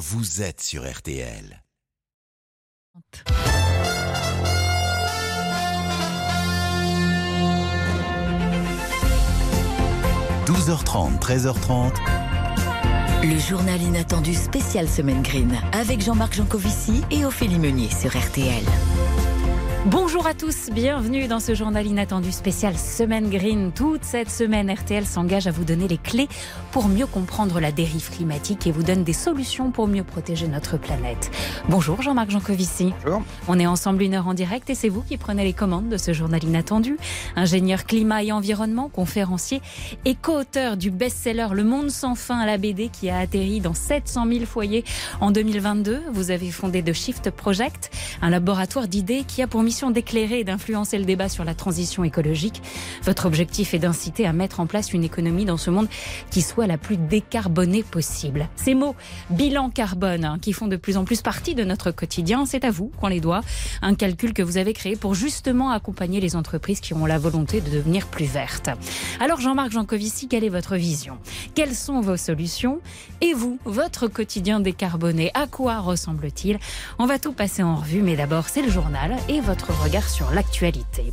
vous êtes sur RTL. 12h30, 13h30. Le journal inattendu spécial Semaine Green avec Jean-Marc Jancovici et Ophélie Meunier sur RTL. Bonjour à tous, bienvenue dans ce journal inattendu spécial Semaine Green. Toute cette semaine, RTL s'engage à vous donner les clés pour mieux comprendre la dérive climatique et vous donne des solutions pour mieux protéger notre planète. Bonjour Jean-Marc Jancovici. Bonjour. On est ensemble une heure en direct et c'est vous qui prenez les commandes de ce journal inattendu. Ingénieur climat et environnement, conférencier et co-auteur du best-seller Le Monde sans fin à la BD qui a atterri dans 700 000 foyers en 2022. Vous avez fondé The Shift Project, un laboratoire d'idées qui a pour mission d'éclairer et d'influencer le débat sur la transition écologique. Votre objectif est d'inciter à mettre en place une économie dans ce monde qui soit la plus décarbonée possible. Ces mots, bilan carbone, hein, qui font de plus en plus partie de notre quotidien, c'est à vous qu'on les doit. Un calcul que vous avez créé pour justement accompagner les entreprises qui ont la volonté de devenir plus vertes. Alors Jean-Marc Jancovici, quelle est votre vision? Quelles sont vos solutions? Et vous, votre quotidien décarboné, à quoi ressemble-t-il? On va tout passer en revue, mais d'abord c'est le journal et votre regard sur l'actualité.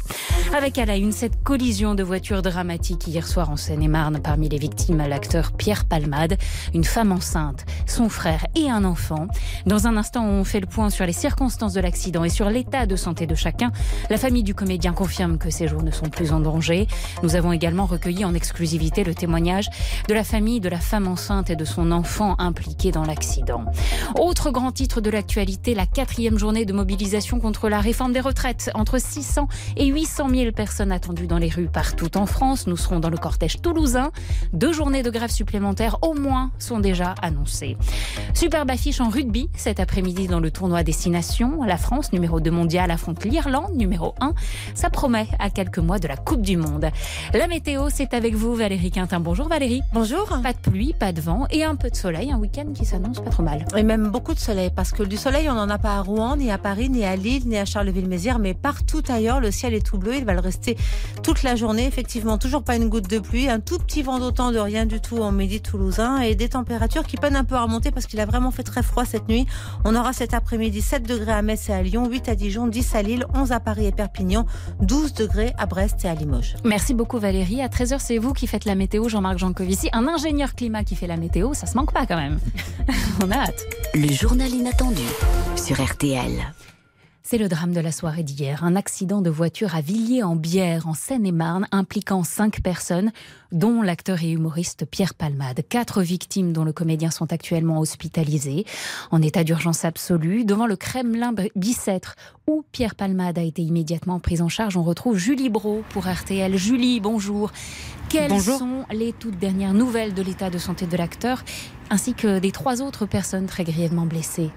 Avec à la une cette collision de voitures dramatique hier soir en Seine-et-Marne. Parmi les victimes, l'acteur Pierre Palmade, une femme enceinte, son frère et un enfant. Dans un instant, on fait le point sur les circonstances de l'accident et sur l'état de santé de chacun. La famille du comédien confirme que ses jours ne sont plus en danger. Nous avons également recueilli en exclusivité le témoignage de la famille de la femme enceinte et de son enfant impliqué dans l'accident. Autre grand titre de l'actualité, la quatrième journée de mobilisation contre la réforme des retraites entre 600 et 800 000 personnes attendues dans les rues partout en France. Nous serons dans le cortège toulousain. Deux journées de grève supplémentaires au moins sont déjà annoncées. Superbe affiche en rugby cet après-midi dans le tournoi Destination. La France, numéro 2 mondial, affronte l'Irlande, numéro 1. Ça promet à quelques mois de la Coupe du Monde. La météo, c'est avec vous Valérie Quintin. Bonjour Valérie. Bonjour. Pas de pluie, pas de vent et un peu de soleil. Un week-end qui s'annonce pas trop mal. Et même beaucoup de soleil parce que du soleil, on n'en a pas à Rouen, ni à Paris, ni à Lille, ni à Charleville-Mézières, mais partout ailleurs, le ciel est tout bleu. Il va le rester toute la journée. Effectivement, toujours pas une goutte de pluie. Un tout petit vent d'autant de rien du tout en midi toulousain et des températures qui peinent un peu à remonter parce qu'il a vraiment fait très froid cette nuit. On aura cet après-midi 7 degrés à Metz et à Lyon, 8 à Dijon, 10 à Lille, 11 à Paris et Perpignan, 12 degrés à Brest et à Limoges. Merci beaucoup Valérie. À 13h, c'est vous qui faites la météo, Jean-Marc Jancovici. Un ingénieur climat qui fait la météo, ça se manque pas quand même. On a hâte. Le journal inattendu sur RTL. C'est le drame de la soirée d'hier. Un accident de voiture à Villiers-en-Bière, en Seine-et-Marne, impliquant cinq personnes, dont l'acteur et humoriste Pierre Palmade. Quatre victimes dont le comédien sont actuellement hospitalisées, en état d'urgence absolue. Devant le Kremlin Bicêtre, où Pierre Palmade a été immédiatement pris en charge, on retrouve Julie Bro pour RTL. Julie, bonjour. Quelles bonjour. sont les toutes dernières nouvelles de l'état de santé de l'acteur, ainsi que des trois autres personnes très grièvement blessées?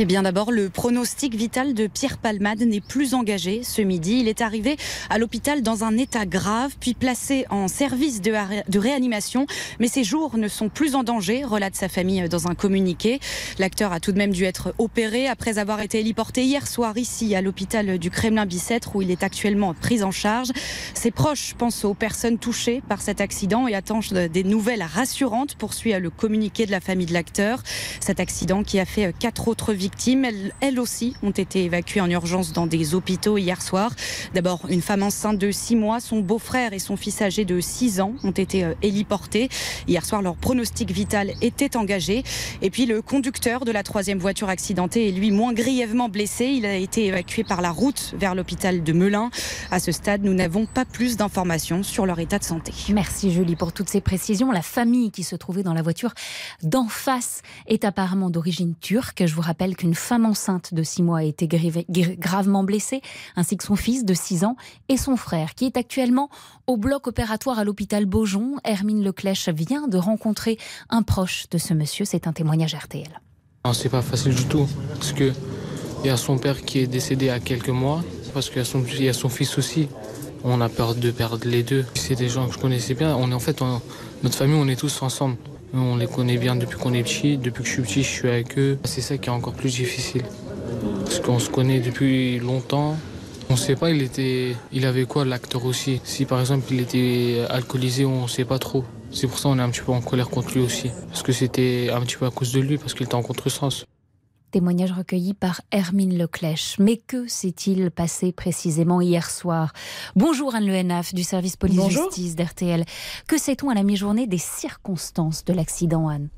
Eh bien d'abord, le pronostic vital de Pierre Palmade n'est plus engagé ce midi. Il est arrivé à l'hôpital dans un état grave, puis placé en service de, réanimation. Mais ses jours ne sont plus en danger, relate sa famille dans un communiqué. L'acteur a tout de même dû être opéré après avoir été héliporté hier soir ici à l'hôpital du Kremlin-Bicêtre où il est actuellement pris en charge. Ses proches pensent aux personnes touchées par cet accident et attendent des nouvelles rassurantes, poursuit le communiqué de la famille de l'acteur. Cet accident qui a fait quatre autres victimes. Elles, elles, aussi ont été évacuées en urgence dans des hôpitaux hier soir. D'abord, une femme enceinte de 6 mois, son beau-frère et son fils âgé de 6 ans ont été euh, héliportés. Hier soir, leur pronostic vital était engagé. Et puis, le conducteur de la troisième voiture accidentée est lui moins grièvement blessé. Il a été évacué par la route vers l'hôpital de Melun. À ce stade, nous n'avons pas plus d'informations sur leur état de santé. Merci Julie pour toutes ces précisions. La famille qui se trouvait dans la voiture d'en face est apparemment d'origine turque. Je vous rappelle qu'une femme enceinte de 6 mois a été gravement blessée, ainsi que son fils de 6 ans et son frère, qui est actuellement au bloc opératoire à l'hôpital Beaujon. Hermine Leclèche vient de rencontrer un proche de ce monsieur. C'est un témoignage RTL. C'est pas facile du tout, parce que il y a son père qui est décédé a quelques mois, parce qu'il y, a son fils aussi. On a peur de perdre les deux. C'est des gens que je connaissais bien. On est en fait, notre famille, on est tous ensemble. On les connaît bien depuis qu'on est petit. Depuis que je suis petit, je suis avec eux. C'est ça qui est encore plus difficile. Parce qu'on se connaît depuis longtemps. On ne sait pas, il, était, il avait quoi l'acteur aussi Si par exemple il était alcoolisé, on ne sait pas trop. C'est pour ça qu'on est un petit peu en colère contre lui aussi. Parce que c'était un petit peu à cause de lui, parce qu'il était en contresens. Témoignage recueilli par Hermine Leclèche. Mais que s'est-il passé précisément hier soir? Bonjour Anne Le du service police-justice d'RTL. Que sait-on à la mi-journée des circonstances de l'accident, Anne?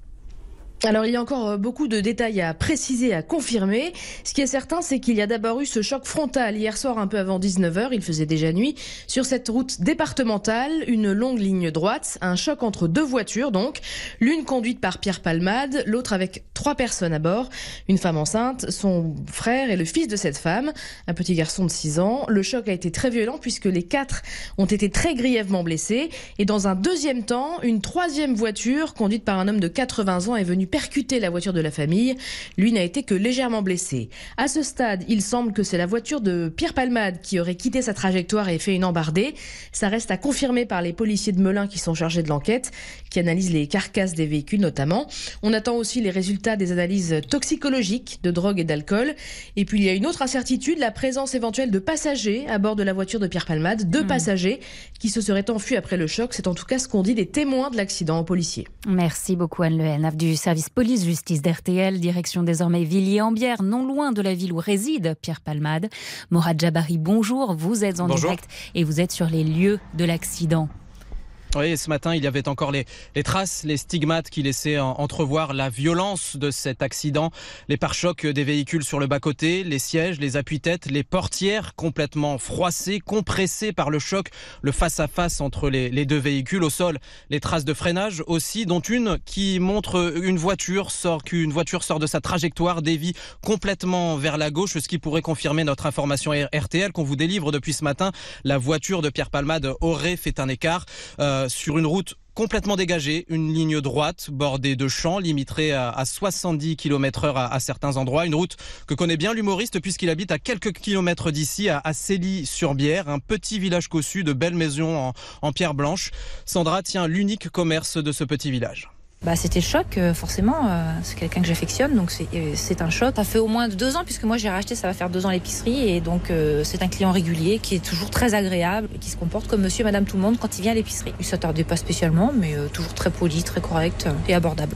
Alors il y a encore euh, beaucoup de détails à préciser, à confirmer. Ce qui est certain, c'est qu'il y a d'abord eu ce choc frontal hier soir un peu avant 19h, il faisait déjà nuit, sur cette route départementale, une longue ligne droite, un choc entre deux voitures donc, l'une conduite par Pierre Palmade, l'autre avec trois personnes à bord, une femme enceinte, son frère et le fils de cette femme, un petit garçon de 6 ans. Le choc a été très violent puisque les quatre ont été très grièvement blessés. Et dans un deuxième temps, une troisième voiture conduite par un homme de 80 ans est venue percuter la voiture de la famille. Lui n'a été que légèrement blessé. À ce stade, il semble que c'est la voiture de Pierre Palmade qui aurait quitté sa trajectoire et fait une embardée. Ça reste à confirmer par les policiers de Melun qui sont chargés de l'enquête, qui analysent les carcasses des véhicules notamment. On attend aussi les résultats des analyses toxicologiques de drogue et d'alcool. Et puis il y a une autre incertitude, la présence éventuelle de passagers à bord de la voiture de Pierre Palmade, deux hmm. passagers qui se seraient enfuis après le choc. C'est en tout cas ce qu'ont dit les témoins de l'accident aux policiers. Merci beaucoup Anne Lehen, du service police-justice d'RTL, direction désormais Villiers-en-Bière, non loin de la ville où réside Pierre Palmade. Morad Jabari, bonjour, vous êtes en direct et vous êtes sur les lieux de l'accident. Oui, ce matin, il y avait encore les, les traces, les stigmates qui laissaient entrevoir la violence de cet accident. Les pare-chocs des véhicules sur le bas-côté, les sièges, les appuis-têtes, les portières complètement froissées, compressées par le choc, le face-à-face entre les, les, deux véhicules. Au sol, les traces de freinage aussi, dont une qui montre une voiture sort, qu'une voiture sort de sa trajectoire, dévie complètement vers la gauche, ce qui pourrait confirmer notre information RTL qu'on vous délivre depuis ce matin. La voiture de Pierre Palmade aurait fait un écart. Euh, euh, sur une route complètement dégagée, une ligne droite bordée de champs, limitée à, 70 km heure à, certains endroits. Une route que connaît bien l'humoriste puisqu'il habite à quelques kilomètres d'ici, à, à sur bière un petit village cossu de belles maisons en pierre blanche. Sandra tient l'unique commerce de ce petit village. Bah, c'était choc, euh, forcément. Euh, c'est quelqu'un que j'affectionne, donc euh, c'est un choc. Ça fait au moins deux ans, puisque moi j'ai racheté, ça va faire deux ans l'épicerie, et donc c'est un client régulier qui est toujours très agréable, et qui se comporte comme monsieur et madame tout le monde quand il vient à l'épicerie. Il s'attardait pas spécialement, mais toujours très poli, très correct et abordable.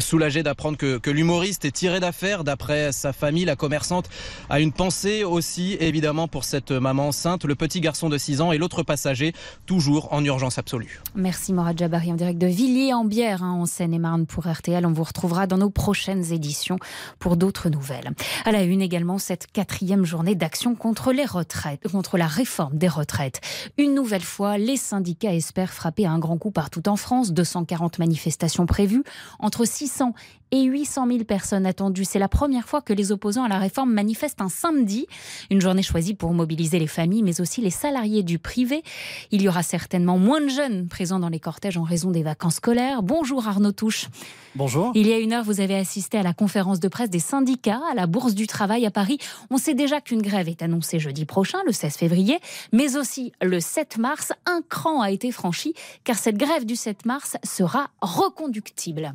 Soulagé d'apprendre que, que l'humoriste est tiré d'affaire d'après sa famille, la commerçante a une pensée aussi évidemment pour cette maman enceinte, le petit garçon de 6 ans et l'autre passager, toujours en urgence absolue. Merci Morad Jabari en direct de Villiers-en-Bière hein, en Seine-et-Marne pour RTL. On vous retrouvera dans nos prochaines éditions pour d'autres nouvelles. À la une également cette quatrième journée d'action contre les retraites, contre la réforme des retraites. Une nouvelle fois, les syndicats espèrent frapper un grand coup partout en France. 240 manifestations prévues entre 6 600 et 800 000 personnes attendues. C'est la première fois que les opposants à la réforme manifestent un samedi, une journée choisie pour mobiliser les familles, mais aussi les salariés du privé. Il y aura certainement moins de jeunes présents dans les cortèges en raison des vacances scolaires. Bonjour Arnaud Touche. Bonjour. Il y a une heure, vous avez assisté à la conférence de presse des syndicats à la Bourse du Travail à Paris. On sait déjà qu'une grève est annoncée jeudi prochain, le 16 février, mais aussi le 7 mars. Un cran a été franchi car cette grève du 7 mars sera reconductible.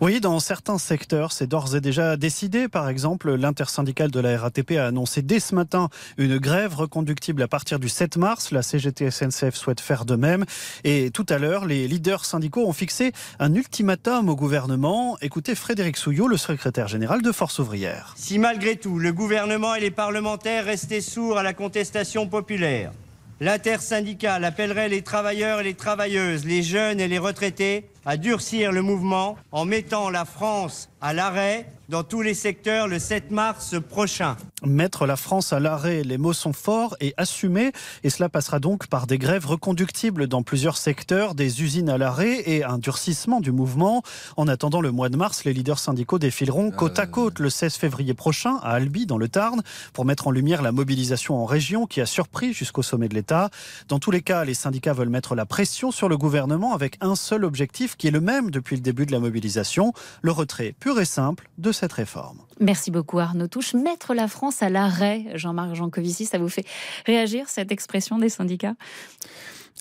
Oui, dans certains secteurs, c'est d'ores et déjà décidé. Par exemple, l'intersyndicale de la RATP a annoncé dès ce matin une grève reconductible à partir du 7 mars. La CGT SNCF souhaite faire de même. Et tout à l'heure, les leaders syndicaux ont fixé un ultimatum au gouvernement. Écoutez Frédéric Souillot, le secrétaire général de Force ouvrière. Si malgré tout, le gouvernement et les parlementaires restaient sourds à la contestation populaire, l'intersyndicale appellerait les travailleurs et les travailleuses, les jeunes et les retraités à durcir le mouvement en mettant la France à l'arrêt dans tous les secteurs le 7 mars prochain. Mettre la France à l'arrêt, les mots sont forts et assumés, et cela passera donc par des grèves reconductibles dans plusieurs secteurs, des usines à l'arrêt et un durcissement du mouvement. En attendant le mois de mars, les leaders syndicaux défileront côte à côte le 16 février prochain à Albi, dans le Tarn, pour mettre en lumière la mobilisation en région qui a surpris jusqu'au sommet de l'État. Dans tous les cas, les syndicats veulent mettre la pression sur le gouvernement avec un seul objectif qui est le même depuis le début de la mobilisation, le retrait pur et simple de cette réforme. Merci beaucoup Arnaud Touche. Mettre la France à l'arrêt, Jean-Marc Jancovici, ça vous fait réagir cette expression des syndicats?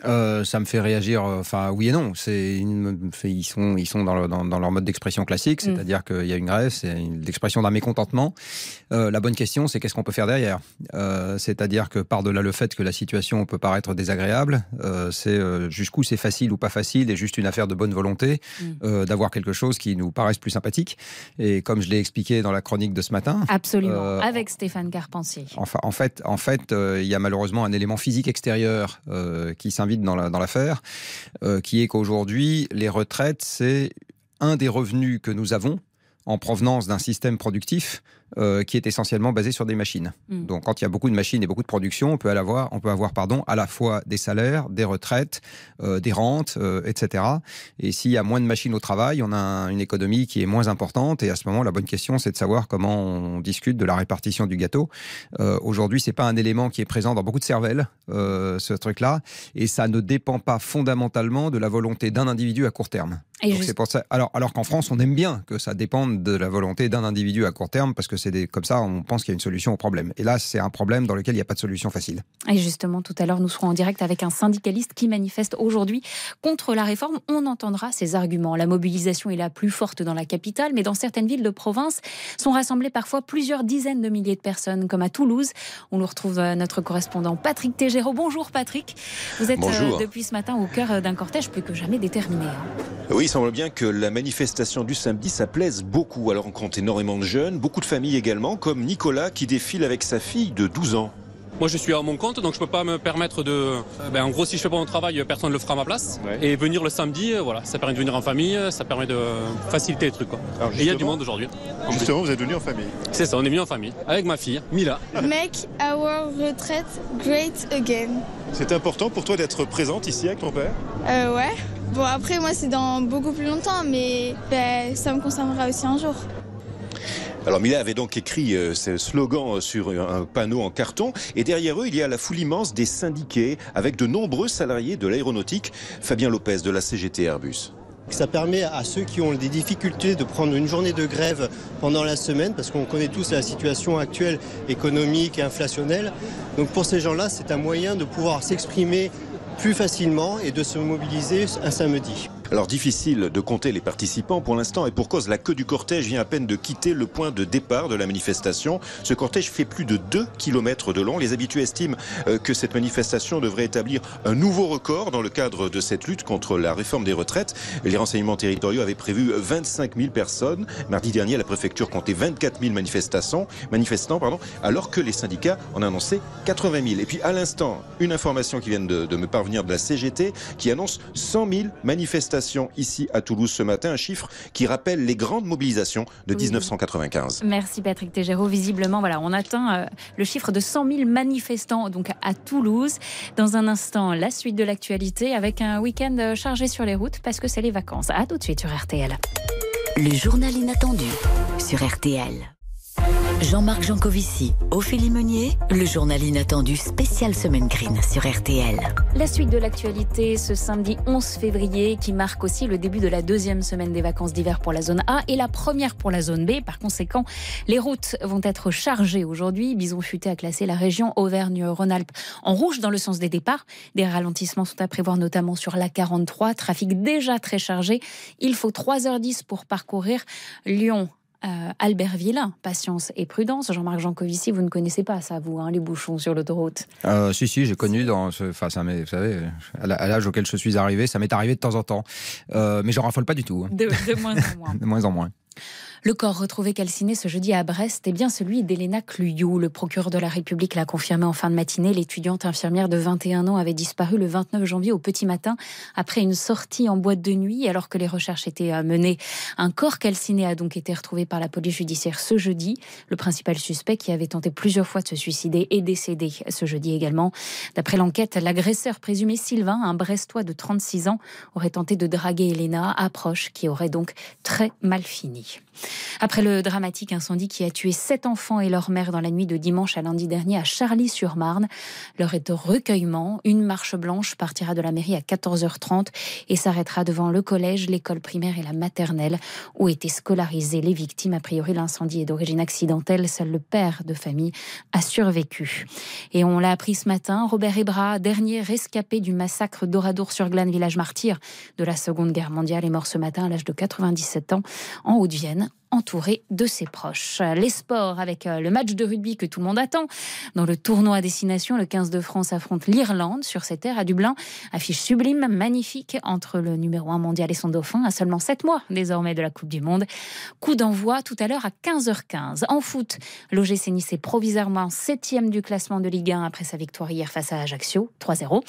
Euh, ça me fait réagir, euh, enfin oui et non. C'est ils sont ils sont dans, dans, dans leur mode d'expression classique, Mm. c'est-à-dire qu'il y a une grève, c'est l'expression d'un mécontentement. Euh, la bonne question, c'est qu'est-ce qu'on peut faire derrière? Euh, C'est-à-dire que par-delà le fait que la situation peut paraître désagréable, c'est jusqu'où c'est facile ou pas facile, et juste une affaire de bonne volonté Mm. d'avoir quelque chose qui nous paraisse plus sympathique. Et comme je l'ai expliqué dans la chronique de ce matin, Absolument, avec Stéphane Carpentier. Enfin, en fait, en fait, il y a malheureusement un élément physique extérieur qui s'invite dans la- dans l'affaire, euh, qui est qu'aujourd'hui, les retraites, c'est un des revenus que nous avons en provenance d'un système productif euh, qui est essentiellement basé sur des machines. Mm. Donc, quand il y a beaucoup de machines et beaucoup de production, on peut avoir, on peut avoir pardon, à la fois des salaires, des retraites, euh, des rentes, euh, etc. Et s'il y a moins de machines au travail, on a un- une économie qui est moins importante. Et à ce moment, la bonne question, c'est de savoir comment on discute de la répartition du gâteau. Aujourd'hui, c'est pas un élément qui est présent dans beaucoup de cervelles, ce truc-là, et ça ne dépend pas fondamentalement de la volonté d'un individu à court terme. Et Donc juste- c'est pour ça. Alors, alors qu'en France, on aime bien que ça dépende de la volonté d'un individu à court terme, parce que c'est des- comme ça, on pense qu'il y a une solution au problème. Et là, c'est un problème dans lequel il n'y a pas de solution facile. Et justement, tout à l'heure, nous serons en direct avec un syndicaliste qui manifeste aujourd'hui contre la réforme. On entendra ses arguments. La mobilisation est la plus forte dans la capitale, mais dans certaines villes de province sont rassemblées parfois plusieurs dizaines de milliers de personnes, comme à Toulouse. On nous retrouve euh, notre correspondant Patrick Tégéraud. Bonjour Patrick. Vous êtes euh, Bonjour. depuis ce matin au cœur euh, d'un cortège plus que jamais déterminé. hein. Oui, il semble bien que la manifestation du samedi, ça plaise beaucoup. Alors on compte énormément de jeunes, beaucoup de familles également, comme Nicolas qui défile avec sa fille de 12 ans. Moi, je suis à mon compte, donc je peux pas me permettre de. euh, Ben, en gros, si je fais pas mon travail, personne ne le fera à ma place. Et venir le samedi, euh, voilà, ça permet de venir en famille, ça permet de faciliter les trucs. Quoi. Et il y a du justement- monde aujourd'hui. en plus. Justement, vous êtes venu en famille. C'est ça, on est venu en famille avec ma fille, Mila. Make our retraite great again. C'est important pour toi d'être présente ici avec ton père? Euh, ouais. Bon, après, moi, c'est dans beaucoup plus longtemps, mais ben, ça me concernera aussi un jour. Alors Mila avait donc écrit euh, ce slogan sur un panneau en carton et derrière eux il y a la foule immense des syndiqués avec de nombreux salariés de l'aéronautique. Fabien Lopez de la CGT Airbus. Ça permet à ceux qui ont des difficultés de prendre une journée de grève pendant la semaine, parce qu'on connaît tous la situation actuelle économique et inflationnelle. Donc pour ces gens-là, c'est un moyen de pouvoir s'exprimer plus facilement et de se mobiliser un samedi. Alors difficile de compter les participants pour l'instant et pour cause la queue du cortège vient à peine de quitter le point de départ de la manifestation. Ce cortège fait plus de 2 km de long. Les habitués estiment euh, que cette manifestation devrait établir un nouveau record dans le cadre de cette lutte contre la réforme des retraites. Les renseignements territoriaux avaient prévu 25 000 personnes. Mardi dernier, la préfecture comptait 24 000 manifestants, manifestants pardon, alors que les syndicats en annonçaient 80 000. Et puis à l'instant, une information qui vient de, de me parvenir de la CGT qui annonce 100 000 manifestations ici à Toulouse ce matin, un chiffre qui rappelle les grandes mobilisations de Oui. 1995. Merci Patrick Tégéraud. Visiblement, voilà, on atteint euh, le chiffre de 100 000 manifestants donc à Toulouse. Dans un instant, la suite de l'actualité avec un week-end euh, chargé sur les routes parce que c'est les vacances. À tout de suite sur RTL. Le journal inattendu sur RTL. Jean-Marc Jancovici, Ophélie Meunier, le journal inattendu spécial Semaine Green sur RTL. La suite de l'actualité ce samedi 11 février qui marque aussi le début de la deuxième semaine des vacances d'hiver pour la zone A et la première pour la zone B. Par conséquent, les routes vont être chargées aujourd'hui. Bison Futé a classé la région Auvergne-Rhône-Alpes en rouge dans le sens des départs. Des ralentissements sont à prévoir notamment sur la 43. Trafic déjà très chargé. Il faut 3h10 pour parcourir Lyon. Euh, Albertville, patience et prudence. Jean-Marc Jancovici, vous ne connaissez pas ça, vous, hein, les bouchons sur l'autoroute. Euh, si, si, j'ai connu dans ce. Enfin, ça m'est. Vous savez, à l'âge auquel je suis arrivé, ça m'est arrivé de temps en temps. Euh, mais j'en raffole pas du tout. hein. De, de moins en moins. De moins en moins. Le corps retrouvé calciné ce jeudi à Brest est bien celui d'Elena Cluyou. Le procureur de la République l'a confirmé en fin de matinée. L'étudiante infirmière de 21 ans avait disparu le 29 janvier au petit matin après une sortie en boîte de nuit alors que les recherches étaient euh, menées. Un corps calciné a donc été retrouvé par la police judiciaire ce jeudi. Le principal suspect qui avait tenté plusieurs fois de se suicider est décédé ce jeudi également. D'après l'enquête, l'agresseur présumé Sylvain, un Brestois de 36 ans, aurait tenté de draguer Elena, approche qui aurait donc très mal fini. Après le dramatique incendie qui a tué sept enfants et leur mère dans la nuit de dimanche à lundi dernier à Charlie-sur-Marne, l'heure est au recueillement. Une marche blanche partira de la mairie à 14h30 et s'arrêtera devant le collège, l'école primaire et la maternelle où étaient scolarisées les victimes. A priori, l'incendie est d'origine accidentelle. Seul le père de famille a survécu. Et on l'a appris ce matin, Robert Ebra, dernier rescapé du massacre d'Oradour-sur-Glane, village martyr de la Seconde Guerre mondiale, est mort ce matin à l'âge de 97 ans en Haute-Vienne entouré de ses proches. Les sports avec euh, le match de rugby que tout le monde attend. Dans le tournoi à destination, le 15 de France affronte l'Irlande sur ses terres à Dublin. Affiche sublime, magnifique entre le numéro 1 mondial et son dauphin à seulement 7 mois désormais de la Coupe du Monde. Coup d'envoi tout à l'heure à 15h15. En foot, l'OGC Nice est provisoirement 7 du classement de Ligue 1 après sa victoire hier face à Ajaccio, 3-0.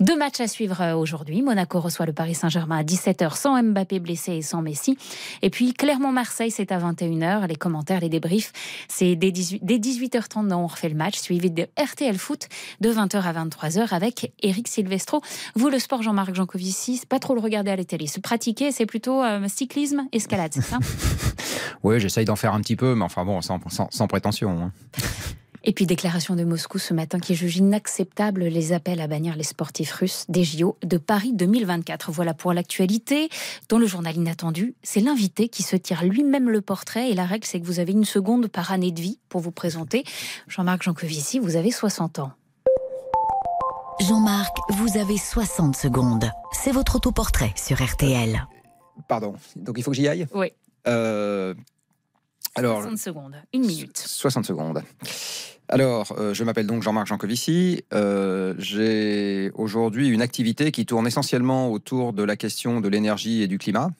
Deux matchs à suivre euh, aujourd'hui. Monaco reçoit le Paris Saint-Germain à 17h sans Mbappé blessé et sans Messi. Et puis Clermont-Marseille, c'est à 21h. Les commentaires, les débriefs, c'est dès, 18, dès 18h30, on refait le match, suivi de RTL Foot de 20h à 23h avec Eric Silvestro. Vous, le sport, Jean-Marc Jancovici, c'est pas trop le regarder à la télé. Se pratiquer, c'est plutôt euh, cyclisme, escalade, c'est ça? Oui, j'essaye d'en faire un petit peu, mais enfin bon, sans, sans, sans prétention. Hein. Et puis déclaration de Moscou ce matin qui juge inacceptable les appels à bannir les sportifs russes des JO de Paris 2024. Voilà pour l'actualité. Dans le journal inattendu, c'est l'invité qui se tire lui-même le portrait et la règle c'est que vous avez une seconde par année de vie pour vous présenter. Jean-Marc Jancovici, vous avez 60 ans. Jean-Marc, vous avez 60 secondes. C'est votre autoportrait sur RTL. Pardon, donc il faut que j'y aille? Oui. Euh, alors, 60 secondes, une minute. 60 secondes. Alors, euh, je m'appelle donc Jean-Marc Jancovici. Euh, J'ai aujourd'hui une activité qui tourne essentiellement autour de la question de l'énergie et du climat.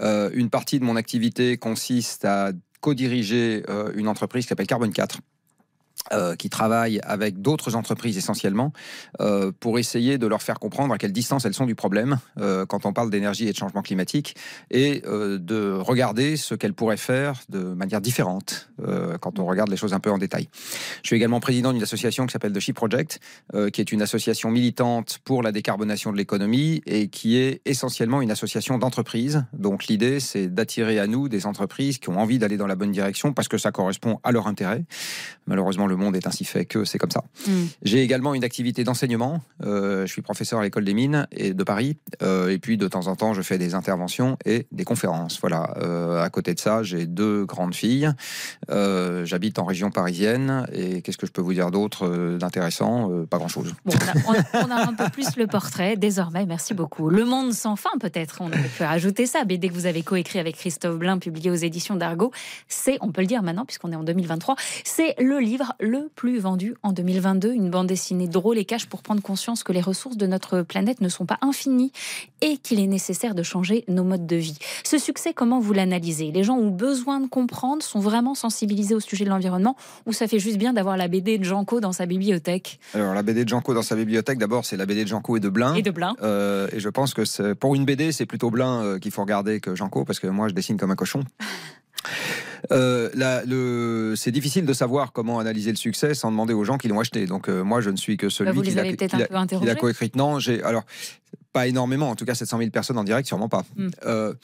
Euh, une partie de mon activité consiste à co-diriger une entreprise qui s'appelle Carbone 4. Euh, qui travaillent avec d'autres entreprises essentiellement euh, pour essayer de leur faire comprendre à quelle distance elles sont du problème euh, quand on parle d'énergie et de changement climatique et euh, de regarder ce qu'elles pourraient faire de manière différente euh, quand on regarde les choses un peu en détail. Je suis également président d'une association qui s'appelle The Ship Project, euh, qui est une association militante pour la décarbonation de l'économie et qui est essentiellement une association d'entreprises. Donc l'idée, c'est d'attirer à nous des entreprises qui ont envie d'aller dans la bonne direction parce que ça correspond à leur intérêt. Malheureusement, monde est ainsi fait que c'est comme ça. Mm. J'ai également une activité d'enseignement. Euh, je suis professeur à l'école des mines et de Paris. Euh, et puis de temps en temps, je fais des interventions et des conférences. Voilà. Euh, à côté de ça, j'ai deux grandes filles. J'habite en région parisienne. Et qu'est-ce que je peux vous dire d'autre d'intéressant? Pas grand-chose. Bon, on, a, on a- on a un peu plus le portrait désormais, merci beaucoup. Le monde sans fin, peut-être, on aurait pu rajouter ça. BD que vous avez coécrit avec Christophe Blain, publié aux éditions d'Argo, c'est, on peut le dire maintenant, puisqu'on est en 2023, c'est le livre le plus vendu en 2022. Une bande dessinée drôle et cache pour prendre conscience que les ressources de notre planète ne sont pas infinies et qu'il est nécessaire de changer nos modes de vie. Ce succès, comment vous l'analysez? Les gens ont besoin de comprendre, sont vraiment sensibilisés au sujet de l'environnement, ou ça fait juste bien d'avoir la BD de Janko dans sa bibliothèque? Alors la BD de Janko dans sa bibliothèque, d'abord c'est la BD de Janko et de Blin. Et de Blin. Euh, et je pense que pour une BD, c'est plutôt Blin euh, qu'il faut regarder que Janko, parce que moi je dessine comme un cochon. Euh, la- le, c'est difficile de savoir comment analyser le succès sans demander aux gens qui l'ont acheté. Donc euh, moi, je ne suis que celui Bah, vous qui les l'a, avez peut-être qui un l'a- peu interrogés qui l'a coécrite. Non, j'ai alors pas énormément. En tout cas, 700 000 personnes en direct, sûrement pas. Mm. Euh,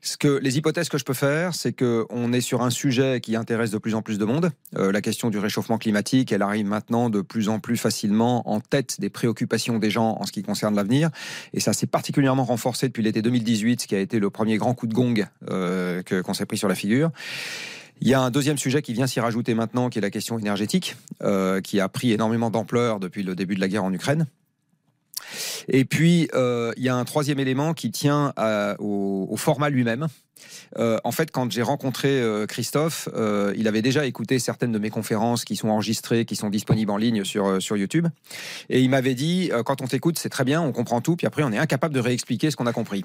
ce que les hypothèses que je peux faire, c'est que on est sur un sujet qui intéresse de plus en plus de monde. Euh, la question du réchauffement climatique, elle arrive maintenant de plus en plus facilement en tête des préoccupations des gens en ce qui concerne l'avenir. Et ça s'est particulièrement renforcé depuis l'été 2018, qui a été le premier grand coup de gong euh, que- qu'on s'est pris sur la figure. Il y a un deuxième sujet qui vient s'y rajouter maintenant, qui est la question énergétique, euh, qui a pris énormément d'ampleur depuis le début de la guerre en Ukraine. Et puis, euh, il y a un troisième élément qui tient au, au format lui-même. Euh, en fait, quand j'ai rencontré euh, Christophe, euh, il avait déjà écouté certaines de mes conférences qui sont enregistrées, qui sont disponibles en ligne sur, sur YouTube. Et il m'avait dit, quand on t'écoute, c'est très bien, on comprend tout, puis après, on est incapable de réexpliquer ce qu'on a compris.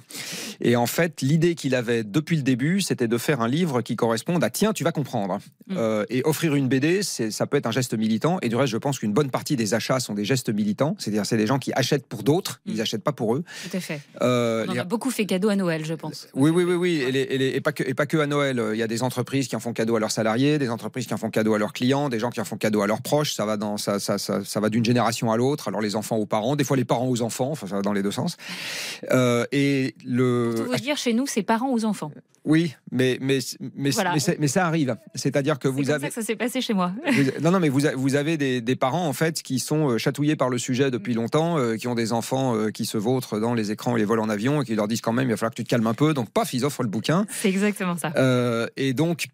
Et en fait, l'idée qu'il avait depuis le début, c'était de faire un livre qui corresponde à tiens, tu vas comprendre. Euh, et offrir une BD, ça peut être un geste militant. Et du reste, je pense qu'une bonne partie des achats sont des gestes militants. C'est-à-dire, c'est des gens qui achètent pour d'autres autres. Ils n'achètent pas pour eux. Tout à fait. On les- a beaucoup fait cadeau à Noël, je pense. oui, oui, oui, oui. Et, les- et les- et pas que, et pas que à Noël. Il y a des entreprises qui en font cadeau à leurs salariés, des entreprises qui en font cadeau à leurs clients, des gens qui en font cadeau à leurs proches. Ça va dans, ça, ça, ça, ça va d'une génération à l'autre. Alors les enfants aux parents, des fois les parents aux enfants. Enfin, ça va dans les deux sens. Euh, et le. Pour vous dire, chez nous, c'est parents aux enfants. Oui, mais mais mais, Voilà. mais, ça arrive. C'est-à-dire que vous comme avez. ça que ça s'est passé chez moi. Vous- non, non, mais vous, a- vous avez des, des parents en fait qui sont euh, chatouillés par le sujet depuis Mm. longtemps, euh, qui ont des enfants euh, qui se vautrent dans les écrans et les volent en avion et qui leur disent quand même il va falloir que tu te calmes un peu. Donc paf, ils offrent le bouquin. C'est exactement ça. Euh, et donc.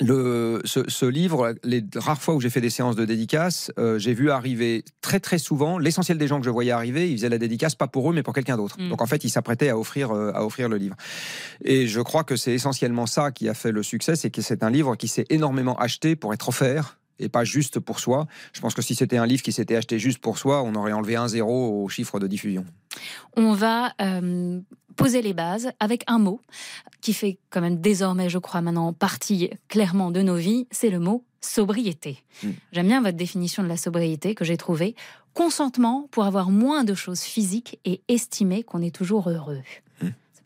Le, ce, ce livre, les rares fois où j'ai fait des séances de dédicace, euh, j'ai vu arriver très très souvent l'essentiel des gens que je voyais arriver, ils faisaient la dédicace pas pour eux mais pour quelqu'un d'autre. Mm. Donc en fait, ils s'apprêtaient à offrir euh, à offrir le livre. Et je crois que c'est essentiellement ça qui a fait le succès, c'est que c'est un livre qui s'est énormément acheté pour être offert et pas juste pour soi. Je pense que si c'était un livre qui s'était acheté juste pour soi, on aurait enlevé un zéro au chiffre de diffusion. On va euh, poser les bases avec un mot qui fait quand même désormais, je crois, maintenant partie clairement de nos vies, c'est le mot sobriété. Mm. J'aime bien votre définition de la sobriété que j'ai trouvée. Consentement pour avoir moins de choses physiques et estimer qu'on est toujours heureux.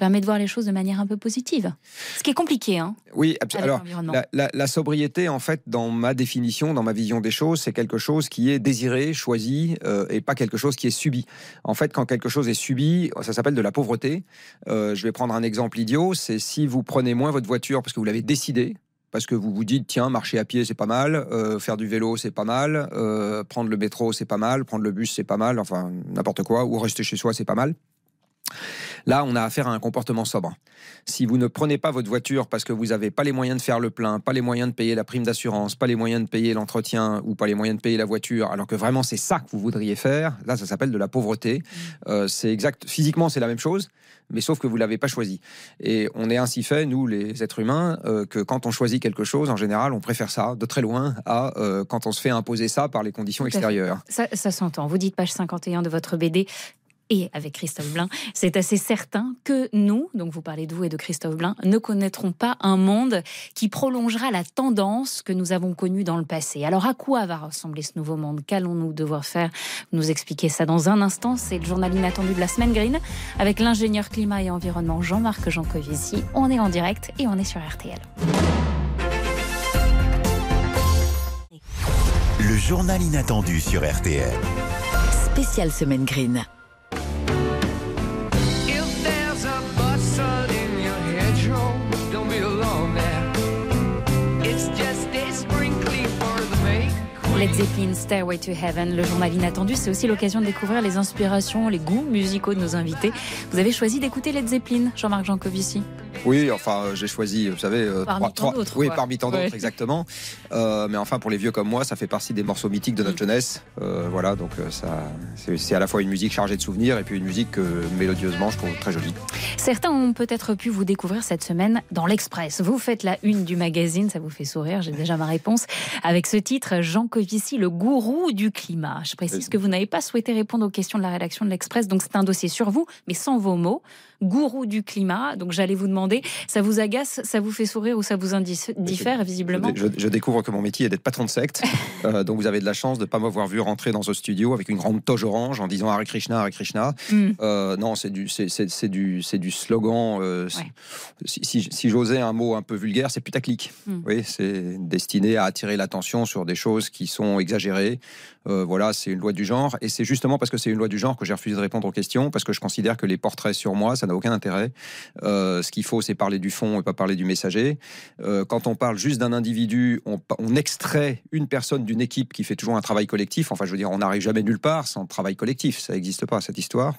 Permet de voir les choses de manière un peu positive. Ce qui est compliqué, hein Oui, abs- Avec alors la, la- la sobriété, en fait, dans ma définition, dans ma vision des choses, c'est quelque chose qui est désiré, choisi, euh, et pas quelque chose qui est subi. En fait, quand quelque chose est subi, ça s'appelle de la pauvreté. Euh, je vais prendre un exemple idiot, c'est si vous prenez moins votre voiture parce que vous l'avez décidé. Parce que vous vous dites, tiens, marcher à pied, c'est pas mal, euh, faire du vélo, c'est pas mal, euh, prendre le métro, c'est pas mal, prendre le bus, c'est pas mal, enfin, n'importe quoi, ou rester chez soi, c'est pas mal. Là, on a affaire à un comportement sobre. Si vous ne prenez pas votre voiture parce que vous n'avez pas les moyens de faire le plein, pas les moyens de payer la prime d'assurance, pas les moyens de payer l'entretien ou pas les moyens de payer la voiture, alors que vraiment c'est ça que vous voudriez faire, là ça s'appelle de la pauvreté. Euh, c'est exact. Physiquement c'est la même chose, mais sauf que vous l'avez pas choisi. Et on est ainsi fait nous les êtres humains euh, que quand on choisit quelque chose, en général on préfère ça de très loin à euh, quand on se fait imposer ça par les conditions extérieures. Ça, ça s'entend. Vous dites page 51 de votre BD. Et avec Christophe Blain, c'est assez certain que nous, donc vous parlez de vous et de Christophe Blain, ne connaîtrons pas un monde qui prolongera la tendance que nous avons connue dans le passé. Alors à quoi va ressembler ce nouveau monde? Qu'allons-nous devoir faire? Vous Nous expliquer ça dans un instant. C'est le journal inattendu de la semaine green avec l'ingénieur climat et environnement Jean-Marc Jancovici. On est en direct et on est sur RTL. Le journal inattendu sur RTL. Spécial semaine green. Zeppelin, Stairway to Heaven, le journal inattendu, c'est aussi l'occasion de découvrir les inspirations, les goûts musicaux de nos invités. Vous avez choisi d'écouter Led Zeppelin, Jean-Marc Jancovici. Oui, enfin, euh, j'ai choisi, vous savez, euh, Parmi tant d'autres, Oui, quoi. parmi tant d'autres, Ouais. exactement. Euh, mais enfin, pour les vieux comme moi, ça fait partie des morceaux mythiques de notre Mm. jeunesse. Euh, voilà, donc euh, ça, c'est c'est à la fois une musique chargée de souvenirs et puis une musique que mélodieusement, je trouve très jolie. Certains ont peut-être pu vous découvrir cette semaine dans l'Express. Vous faites la une du magazine, ça vous fait sourire, j'ai déjà ma réponse. Avec ce titre, Jean Covici, le gourou du climat. Je précise que vous n'avez pas souhaité répondre aux questions de la rédaction de l'Express, donc c'est un dossier sur vous, mais sans vos mots. Gourou du climat. Donc j'allais vous demander, ça vous agace, ça vous fait sourire ou ça vous indiffère, visiblement Je, je découvre que mon métier est d'être patron de secte. Euh, donc vous avez de la chance de ne pas m'avoir vu rentrer dans ce studio avec une grande toge orange en disant Hare Krishna, Hare Krishna. Mm. Euh, non, c'est du, c'est, c'est- c'est du, c'est du slogan. euh, si si, si j'osais un mot un peu vulgaire, c'est putaclic. Mm. Oui, c'est destiné à attirer l'attention sur des choses qui sont exagérées. Euh, voilà, c'est une loi du genre. Et c'est justement parce que c'est une loi du genre que j'ai refusé de répondre aux questions, parce que je considère que les portraits sur moi, ça n'a aucun intérêt. Euh, ce qu'il faut, c'est parler du fond et pas parler du messager. Euh, quand on parle juste d'un individu, on, on extrait une personne d'une équipe qui fait toujours un travail collectif. Enfin, je veux dire, on n'arrive jamais nulle part sans travail collectif. Ça n'existe pas, cette histoire.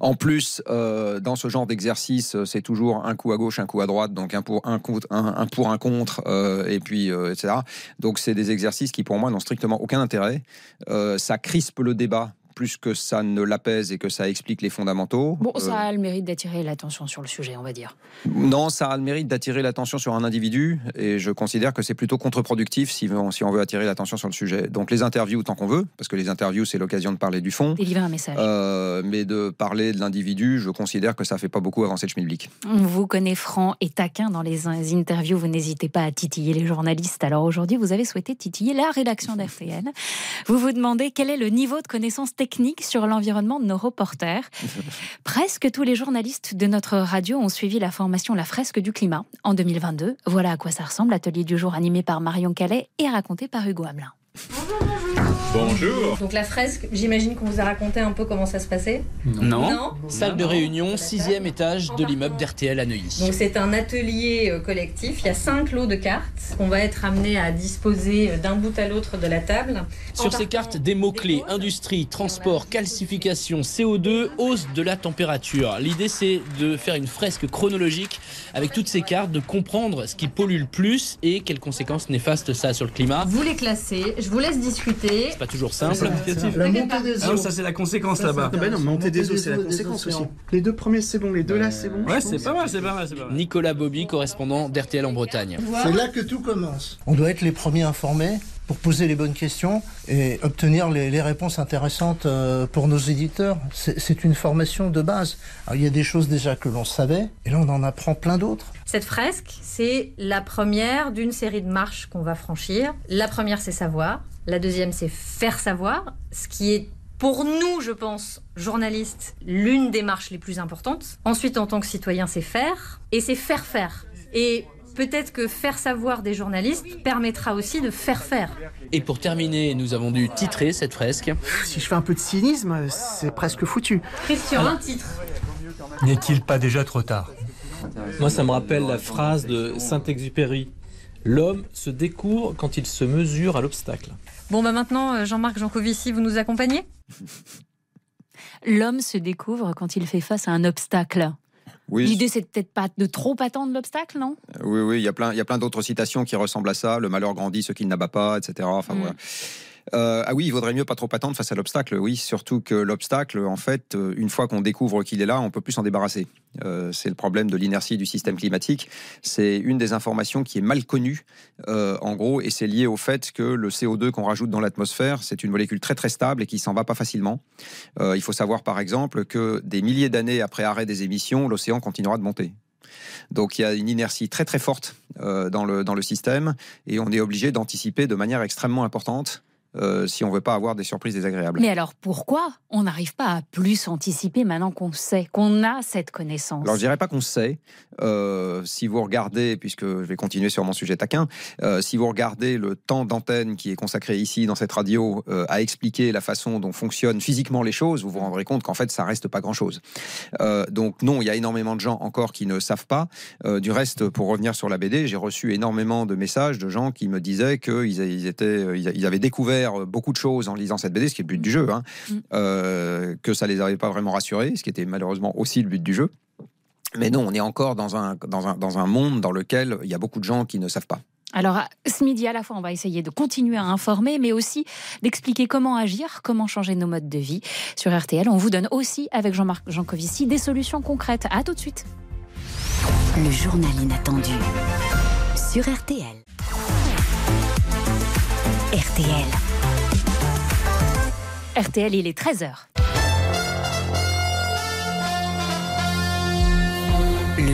En plus, euh, dans ce genre d'exercice, euh, c'est toujours un coup à gauche, un coup à droite, donc un pour un, contre, un, pour un contre, euh, et puis etc. Donc c'est des exercices qui pour moi n'ont strictement aucun intérêt. Ça crispe le débat plus que ça ne l'apaise et que ça explique les fondamentaux. Bon, Euh, ça a le mérite d'attirer l'attention sur le sujet, on va dire. non, ça a le mérite d'attirer l'attention sur un individu et je considère que c'est plutôt contre-productif si on, si on veut attirer l'attention sur le sujet. Donc les interviews tant qu'on veut, parce que les interviews c'est l'occasion de parler du fond. Délivrer un message. Euh, mais de parler de l'individu, je considère que ça fait pas beaucoup avancer le schmilblick. On vous connaît franc et taquin dans les interviews. Vous n'hésitez pas à titiller les journalistes. Alors aujourd'hui, vous avez souhaité titiller la rédaction d'RTL. Vous vous demandez quel est le niveau de connaissance technique sur l'environnement de nos reporters. Presque tous les journalistes de notre radio ont suivi la formation La fresque du climat en 2022. Voilà à quoi ça ressemble, atelier du jour animé par Marion Calais et raconté par Hugo Hamelin. Bonjour. Donc la fresque, j'imagine qu'on vous a raconté un peu comment ça se passait Non. Non Salle de réunion, sixième étage de l'immeuble d'RTL à Neuilly. Donc c'est un atelier euh, collectif, il y a cinq lots de cartes qu'on va être amené à disposer euh, d'un bout à l'autre de la table. Sur ces cartes, des mots-clés industrie, transport, calcification, CO2, hausse de la température. L'idée, c'est de faire une fresque chronologique avec toutes ces cartes, de comprendre ce qui pollue le plus et quelles conséquences néfastes ça a sur le climat. Vous les classez, je vous laisse discuter. C'est pas toujours simple. La montée des Ah, eaux. ça, c'est la conséquence là-bas. Ben non, montée des eaux, c'est la conséquence aussi. Les deux premiers, c'est bon. Les deux là, c'est bon. Ouais, je c'est pense. pas mal, c'est pas mal, c'est pas mal. Nicolas Bobby, correspondant d'RTL en Bretagne. C'est là que tout commence. On doit être les premiers informés pour poser les bonnes questions et obtenir les, réponses intéressantes euh, pour nos éditeurs. C'est une formation de base. Il y a des choses déjà que l'on savait et là on en apprend plein d'autres. Cette fresque, c'est la première d'une série de marches qu'on va franchir. La première, c'est savoir. La deuxième, c'est faire savoir, ce qui est pour nous, je pense, journalistes, l'une des marches les plus importantes. Ensuite, en tant que citoyen, c'est faire et c'est faire faire. Peut-être que faire savoir des journalistes permettra aussi de faire faire. Et pour terminer, nous avons dû titrer cette fresque. Si je fais un peu de cynisme, c'est presque foutu. Christian, un titre. N'est-il pas déjà trop tard? Moi, ça me rappelle la phrase de Saint-Exupéry. L'homme se découvre quand il se mesure à l'obstacle. Bon, bah maintenant, euh, Jean-Marc Jancovici, vous nous accompagnez? L'homme se découvre quand il fait face à un obstacle. Oui. L'idée, c'est peut-être pas de trop attendre l'obstacle, non? Oui, oui, il y a plein, il y a plein d'autres citations qui ressemblent à ça. Le malheur grandit ce qu'il n'abat pas, etc. Enfin, Mm. voilà. Euh, ah oui, il vaudrait mieux pas trop attendre face à l'obstacle. Oui, surtout que l'obstacle, en fait, euh, une fois qu'on découvre qu'il est là, on peut plus s'en débarrasser. Euh, c'est le problème de l'inertie du système climatique. C'est une des informations qui est mal connue, en gros, et c'est lié au fait que le CO2 qu'on rajoute dans l'atmosphère, c'est une molécule très très stable et qui s'en va pas facilement. Il faut savoir, par exemple, que des milliers d'années après arrêt des émissions, l'océan continuera de monter. Donc il y a une inertie très très forte dans, le, dans le système et on est obligé d'anticiper de manière extrêmement importante euh, si on veut pas avoir des surprises désagréables. Mais alors pourquoi on n'arrive pas à plus anticiper maintenant qu'on sait, qu'on a cette connaissance? Alors je dirais pas qu'on sait. Euh, si vous regardez, puisque je vais continuer sur mon sujet taquin, euh, si vous regardez le temps d'antenne qui est consacré ici dans cette radio à expliquer la façon dont fonctionnent physiquement les choses, vous vous rendrez compte qu'en fait ça reste pas grand-chose. Euh, donc non, il y a énormément de gens encore qui ne savent pas. Du reste, pour revenir sur la BD, j'ai reçu énormément de messages de gens qui me disaient qu'ils ils étaient, ils avaient découvert beaucoup de choses en lisant cette BD, ce qui est le but du jeu, hein, euh, que ça les avait pas vraiment rassurés, ce qui était malheureusement aussi le but du jeu. Mais non, on est encore dans un, dans un, dans un monde dans lequel il y a beaucoup de gens qui ne savent pas. Alors, ce midi, à la fois, on va essayer de continuer à informer, mais aussi d'expliquer comment agir, comment changer nos modes de vie. Sur RTL, on vous donne aussi, avec Jean-Marc Jancovici, des solutions concrètes. À tout de suite. Le journal inattendu sur RTL. RTL. RTL, il est 13h.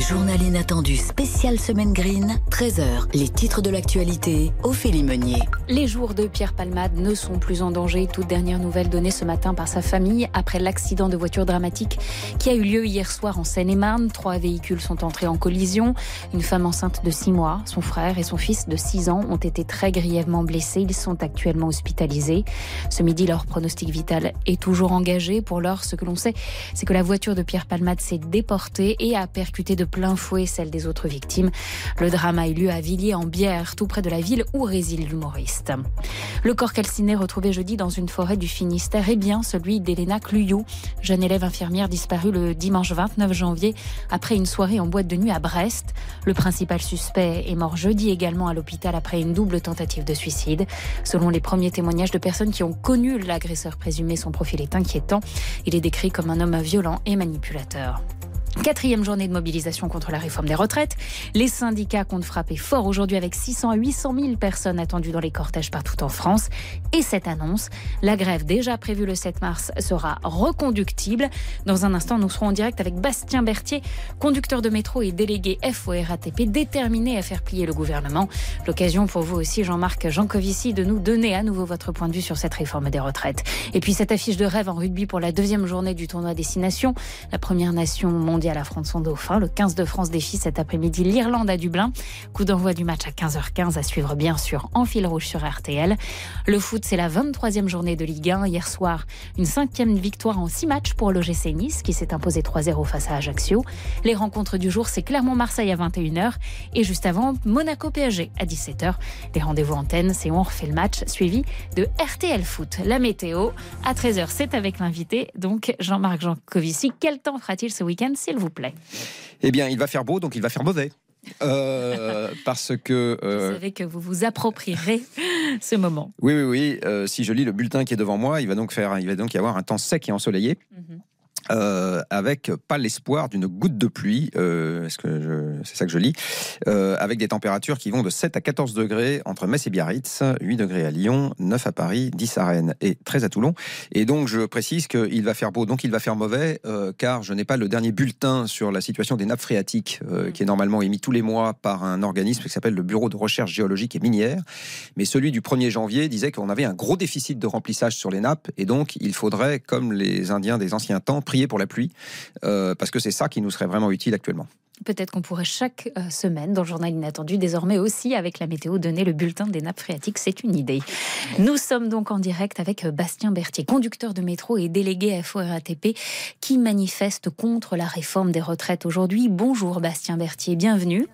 Journal inattendu spécial Semaine Green, 13h. Les titres de l'actualité, Ophélie Meunier. Les jours de Pierre Palmade ne sont plus en danger. Toute dernière nouvelle donnée ce matin par sa famille après l'accident de voiture dramatique qui a eu lieu hier soir en Seine-et-Marne. Trois véhicules sont entrés en collision. Une femme enceinte de 6 mois, son frère et son fils de 6 ans ont été très grièvement blessés. Ils sont actuellement hospitalisés. Ce midi, leur pronostic vital est toujours engagé. Pour l'heure, ce que l'on sait, c'est que la voiture de Pierre Palmade s'est déportée et a percuté de plein fouet celle des autres victimes. Le drame a eu lieu à Villiers-en-Bière, tout près de la ville où réside l'humoriste. Le corps calciné retrouvé jeudi dans une forêt du Finistère est bien celui d'Elena Cluyou, jeune élève infirmière disparue le dimanche 29 janvier après une soirée en boîte de nuit à Brest. Le principal suspect est mort jeudi également à l'hôpital après une double tentative de suicide. Selon les premiers témoignages de personnes qui ont connu l'agresseur présumé, son profil est inquiétant. Il est décrit comme un homme violent et manipulateur. Quatrième journée de mobilisation contre la réforme des retraites. Les syndicats comptent frapper fort aujourd'hui avec 600 à 800 000 personnes attendues dans les cortèges partout en France. Et cette annonce, la grève déjà prévue le 7 mars sera reconductible. Dans un instant, nous serons en direct avec Bastien Berthier, conducteur de métro et délégué FORATP, déterminé à faire plier le gouvernement. L'occasion pour vous aussi, Jean-Marc Jancovici, de nous donner à nouveau votre point de vue sur cette réforme des retraites. Et puis cette affiche de rêve en rugby pour la deuxième journée du tournoi Destination. La première nation mondiale affronte son dauphin. Le 15 de France défie cet après-midi l'Irlande à Dublin. Coup d'envoi du match à 15h15 à suivre bien sûr en fil rouge sur RTL. Le foot, c'est la 23e journée de Ligue 1. Hier soir, une cinquième victoire en six matchs pour l'OGC Nice qui s'est imposé 3-0 face à Ajaccio. Les rencontres du jour, c'est Clermont-Marseille à 21h et juste avant Monaco-PSG à 17h. Les rendez-vous antennes, c'est on refait le match suivi de RTL Foot. La météo, à 13h, c'est avec l'invité, donc Jean-Marc Jancovici. Quel temps fera-t-il ce week-end, s'il vous plaît Eh bien, il va faire beau, donc il va faire mauvais. Euh, parce que. euh, Vous savez que vous vous approprierez ce moment. oui, oui, oui. euh, si je lis le bulletin qui est devant moi, il va donc faire, il va donc y avoir un temps sec et ensoleillé. Euh, avec pas l'espoir d'une goutte de pluie, euh, est-ce que je- c'est ça que je lis, euh, avec des températures qui vont de 7 à 14 degrés entre Metz et Biarritz, 8 degrés à Lyon, 9 à Paris, 10 à Rennes et 13 à Toulon. Et donc je précise qu'il va faire beau, donc il va faire mauvais, car je n'ai pas le dernier bulletin sur la situation des nappes phréatiques, euh, qui est normalement émis tous les mois par un organisme qui s'appelle le Bureau de recherche géologique et minière. Mais celui du 1er janvier disait qu'on avait un gros déficit de remplissage sur les nappes, et donc il faudrait, comme les Indiens des anciens temps, prier pour la pluie, euh, parce que c'est ça qui nous serait vraiment utile actuellement. Peut-être qu'on pourrait chaque euh, semaine, dans le journal inattendu, désormais aussi avec la météo, donner le bulletin des nappes phréatiques. C'est une idée. Nous sommes donc en direct avec euh, Bastien Berthier, conducteur de métro et délégué FORATP, qui manifeste contre la réforme des retraites aujourd'hui. Bonjour Bastien Berthier, bienvenue.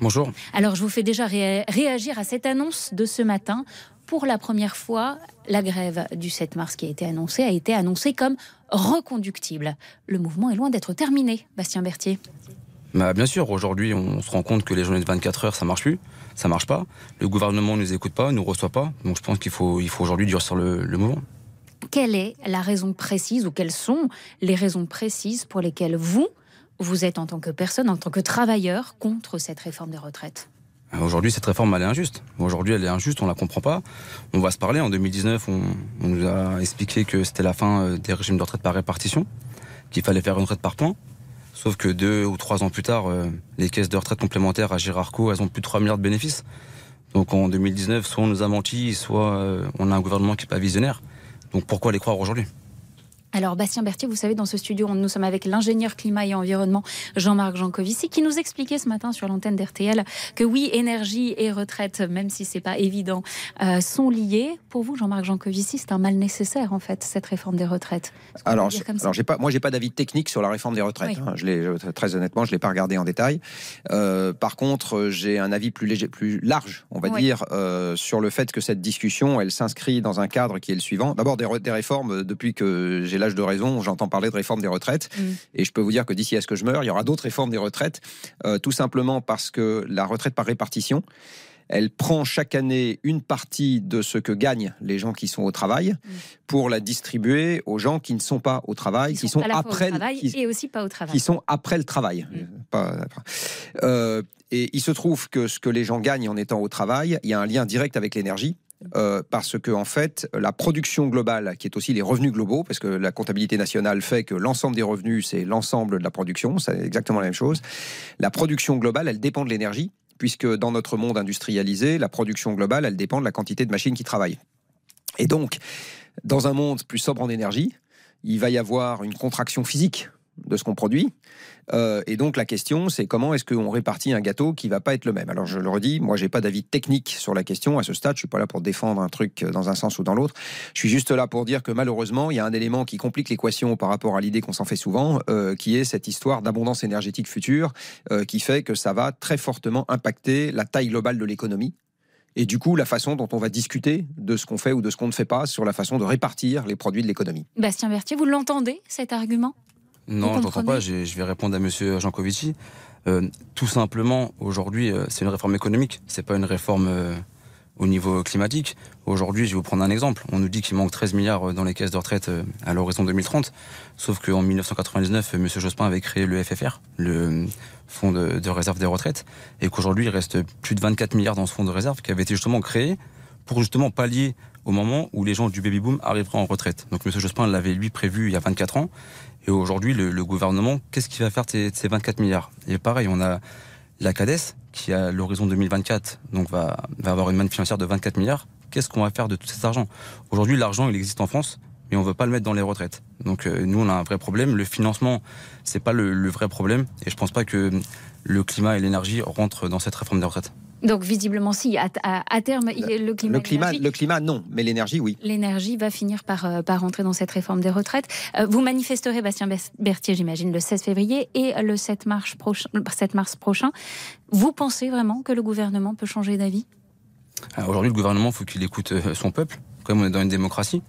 Bonjour. Alors, je vous fais déjà ré- réagir à cette annonce de ce matin. Pour la première fois, la grève du 7 mars qui a été annoncée a été annoncée comme reconductible. Le mouvement est loin d'être terminé, Bastien Berthier. Bah, bien sûr, aujourd'hui, on se rend compte que les journées de 24 heures, ça marche plus, ça marche pas. Le gouvernement ne nous écoute pas, nous reçoit pas. Donc je pense qu'il faut, il faut aujourd'hui durcir le, le mouvement. Quelle est la raison précise ou quelles sont les raisons précises pour lesquelles vous, vous êtes en tant que personne, en tant que travailleur, contre cette réforme des retraites? Aujourd'hui, cette réforme, elle est injuste. Aujourd'hui, elle est injuste, on la comprend pas. On va se parler. En 2019, on, nous a expliqué que c'était la fin euh, des régimes de retraite par répartition, qu'il fallait faire une retraite par points. Sauf que deux ou trois ans plus tard, euh, les caisses de retraite complémentaires à Girardco, elles ont plus de 3 milliards de bénéfices. Donc en 2019, soit on nous a menti, soit euh, on a un gouvernement qui n'est pas visionnaire. Donc pourquoi les croire aujourd'hui? Alors, Bastien Berthier, vous savez, dans ce studio, nous sommes avec l'ingénieur climat et environnement Jean-Marc Jancovici, qui nous expliquait ce matin sur l'antenne d'RTL que oui, énergie et retraite, même si c'est pas évident, euh, sont liés. Pour vous, Jean-Marc Jancovici, c'est un mal nécessaire, en fait, cette réforme des retraites? Alors, alors j'ai pas, moi, j'ai pas d'avis technique sur la réforme des retraites. Oui. hein. Je l'ai, je- très honnêtement, je l'ai pas regardé en détail. Euh, par contre, j'ai un avis plus léger, plus large, on va Oui. dire, euh, sur le fait que cette discussion, elle s'inscrit dans un cadre qui est le suivant. D'abord, des, des réformes. Depuis que j'ai l'âge de raison, j'entends parler de réforme des retraites, Mm. et je peux vous dire que d'ici à ce que je meure, il y aura d'autres réformes des retraites, euh, tout simplement parce que la retraite par répartition. Elle prend chaque année une partie de ce que gagnent les gens qui sont au travail pour la distribuer aux gens qui ne sont pas au travail, qui sont, après, au travail qui, et aussi pas au travail. qui sont après le travail. Pas après. Euh, et il se trouve que ce que les gens gagnent en étant au travail, il y a un lien direct avec l'énergie. Euh, parce que en fait, la production globale, qui est aussi les revenus globaux, parce que la comptabilité nationale fait que l'ensemble des revenus, c'est l'ensemble de la production, c'est exactement la même chose. La production globale, elle dépend de l'énergie, puisque dans notre monde industrialisé, la production globale, elle dépend de la quantité de machines qui travaillent. Et donc, dans un monde plus sobre en énergie, il va y avoir une contraction physique de ce qu'on produit. Euh, et donc la question, c'est comment est-ce qu'on répartit un gâteau qui va pas être le même? Alors je le redis, moi j'ai pas d'avis technique sur la question à ce stade. Je suis pas là pour défendre un truc dans un sens ou dans l'autre. Je suis juste là pour dire que malheureusement, il y a un élément qui complique l'équation par rapport à l'idée qu'on s'en fait souvent, euh, qui est cette histoire d'abondance énergétique future, euh, qui fait que ça va très fortement impacter la taille globale de l'économie. Et du coup, la façon dont on va discuter de ce qu'on fait ou de ce qu'on ne fait pas sur la façon de répartir les produits de l'économie. Bastien Berthier, vous l'entendez, cet argument? Non, je n'entends pas. Je vais répondre à Monsieur Jancovici. Euh, tout simplement, aujourd'hui, euh, c'est une réforme économique. C'est pas une réforme euh, au niveau climatique. Aujourd'hui, je vais vous prendre un exemple. On nous dit qu'il manque 13 milliards dans les caisses de retraite euh, à l'horizon 2030. Sauf qu'en 1999, M. Jospin avait créé le FFR, le Fonds de, de réserve des retraites, et qu'aujourd'hui, il reste plus de 24 milliards dans ce fonds de réserve qui avait été justement créé pour justement pallier au moment où les gens du baby-boom arriveront en retraite. Donc M. Jospin l'avait lui prévu il y a 24 ans. Et aujourd'hui, le, le gouvernement, qu'est-ce qu'il va faire de ces, de ces 24 milliards? Et pareil, on a la CADES qui à l'horizon 2024 donc va, va avoir une manne financière de 24 milliards. Qu'est-ce qu'on va faire de tout cet argent? Aujourd'hui, l'argent, il existe en France, mais on veut pas le mettre dans les retraites. Donc euh, nous, on a un vrai problème. Le financement, c'est pas le, le vrai problème. Et je pense pas que le climat et l'énergie rentrent dans cette réforme des retraites. Donc visiblement, si, à, à- à terme, le climat, Le climat, l'énergie- le climat, non, mais l'énergie, oui. l'énergie va finir par, euh, par rentrer dans cette réforme des retraites. Euh, vous manifesterez, Bastien Berthier, j'imagine, le 16 février et le 7 mars, prochain, le 7 mars prochain. Vous pensez vraiment que le gouvernement peut changer d'avis? Alors, Aujourd'hui, le gouvernement, faut qu'il écoute euh, son peuple. Comme on est dans une démocratie.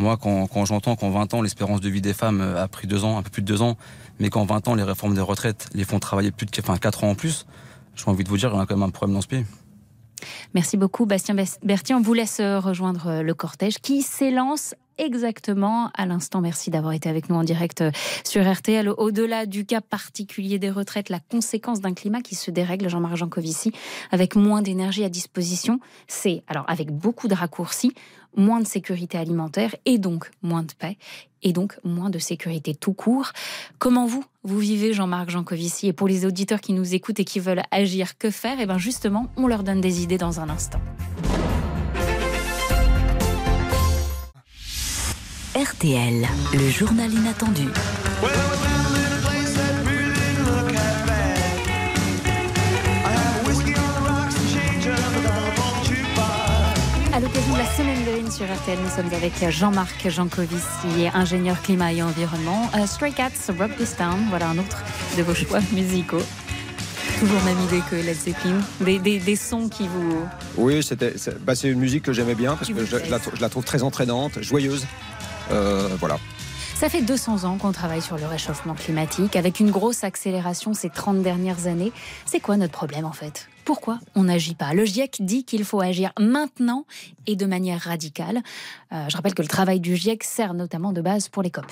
Moi, quand, quand j'entends qu'en 20 ans, l'espérance de vie des femmes euh, a pris deux ans, un peu plus de deux ans, mais qu'en 20 ans, les réformes des retraites les font travailler plus de enfin, 4 ans en plus, j'ai envie de vous dire, y a quand même un problème dans ce pays. Merci beaucoup, Bastien Berthier. On vous laisse euh, rejoindre euh, le cortège qui s'élance exactement à l'instant. Merci d'avoir été avec nous en direct euh, sur RTL. Au-delà du cas particulier des retraites, la conséquence d'un climat qui se dérègle, Jean-Marc Jancovici, avec moins d'énergie à disposition, c'est, alors avec beaucoup de raccourcis, moins de sécurité alimentaire et donc moins de paix et donc moins de sécurité tout court. Comment vous, vous vivez Jean-Marc Jancovici? Et pour les auditeurs qui nous écoutent et qui veulent agir, que faire? Et bien justement, on leur donne des idées dans un instant. RTL, le journal inattendu. Semaine de sur RTL, nous sommes avec Jean-Marc Jancovici, ingénieur climat et environnement. Euh, Stray Cats, Rock This Town, voilà un autre de vos choix musicaux. Toujours même idée que Led Zeppelin. Des, des- des sons qui vous... Oui, c'était, c'est bah, c'est une musique que j'aimais bien parce que je, je la, trou- je la trouve très entraînante, joyeuse. Euh, voilà. Ça fait 200 ans qu'on travaille sur le réchauffement climatique, avec une grosse accélération ces 30 dernières années. C'est quoi notre problème en fait? Pourquoi on n'agit pas Le GIEC dit qu'il faut agir maintenant et de manière radicale. Euh, je rappelle que le travail du GIEC sert notamment de base pour les COP.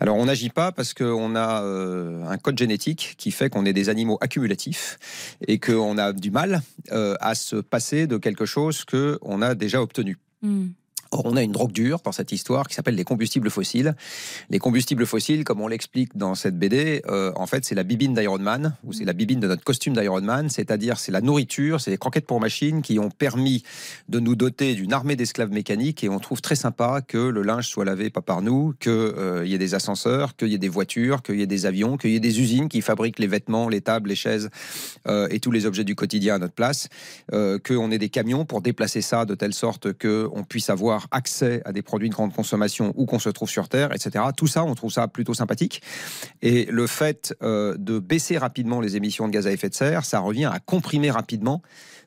Alors on n'agit pas parce qu'on a euh, un code génétique qui fait qu'on est des animaux accumulatifs et qu'on a du mal euh, à se passer de quelque chose qu'on a déjà obtenu. Or, on a une drogue dure dans cette histoire qui s'appelle les combustibles fossiles. Les combustibles fossiles, comme on l'explique dans cette BD, euh, en fait, c'est la bibine d'Iron Man, ou c'est la bibine de notre costume d'Iron Man, c'est-à-dire c'est la nourriture, c'est les croquettes pour machines qui ont permis de nous doter d'une armée d'esclaves mécaniques et on trouve très sympa que le linge soit lavé pas par nous, qu'il y ait des ascenseurs, qu'il y ait des voitures, qu'il y ait des avions, qu'il y ait des usines qui fabriquent les vêtements, les tables, les chaises euh, et tous les objets du quotidien à notre place, euh, qu'on ait des camions pour déplacer ça de telle sorte qu'on puisse avoir accès à des produits de grande consommation où qu'on se trouve sur Terre, etc. Tout ça, on trouve ça plutôt sympathique. Et le fait euh, de baisser rapidement les émissions de gaz à effet de serre, ça revient à comprimer rapidement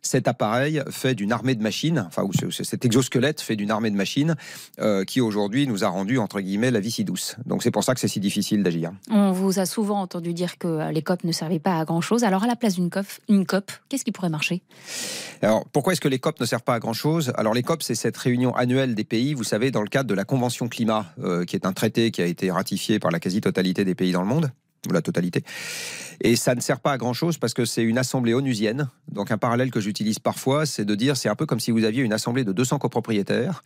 cet appareil fait d'une armée de machines, enfin, ou ce- cet exosquelette fait d'une armée de machines euh, qui aujourd'hui nous a rendu, entre guillemets, la vie si douce. Donc c'est pour ça que c'est si difficile d'agir. On vous a souvent entendu dire que euh, les COP ne servaient pas à grand-chose. Alors à la place d'une COP, une COP qu'est-ce qui pourrait marcher? Alors, pourquoi est-ce que les COP ne servent pas à grand-chose? Alors, les COP, c'est cette réunion annuelle des pays, vous savez, dans le cadre de la Convention climat, euh, qui est un traité qui a été ratifié par la quasi-totalité des pays dans le monde, ou la totalité. Et ça ne sert pas à grand-chose parce que c'est une assemblée onusienne. Donc, un parallèle que j'utilise parfois, c'est de dire, c'est un peu comme si vous aviez une assemblée de 200 copropriétaires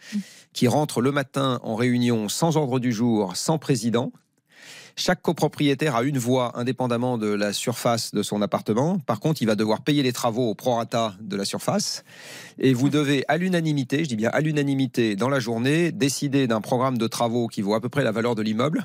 qui rentrent le matin en réunion sans ordre du jour, sans président, chaque copropriétaire a une voix indépendamment de la surface de son appartement. Par contre, il va devoir payer les travaux au prorata de la surface. Et vous devez, à l'unanimité, je dis bien à l'unanimité, dans la journée, décider d'un programme de travaux qui vaut à peu près la valeur de l'immeuble.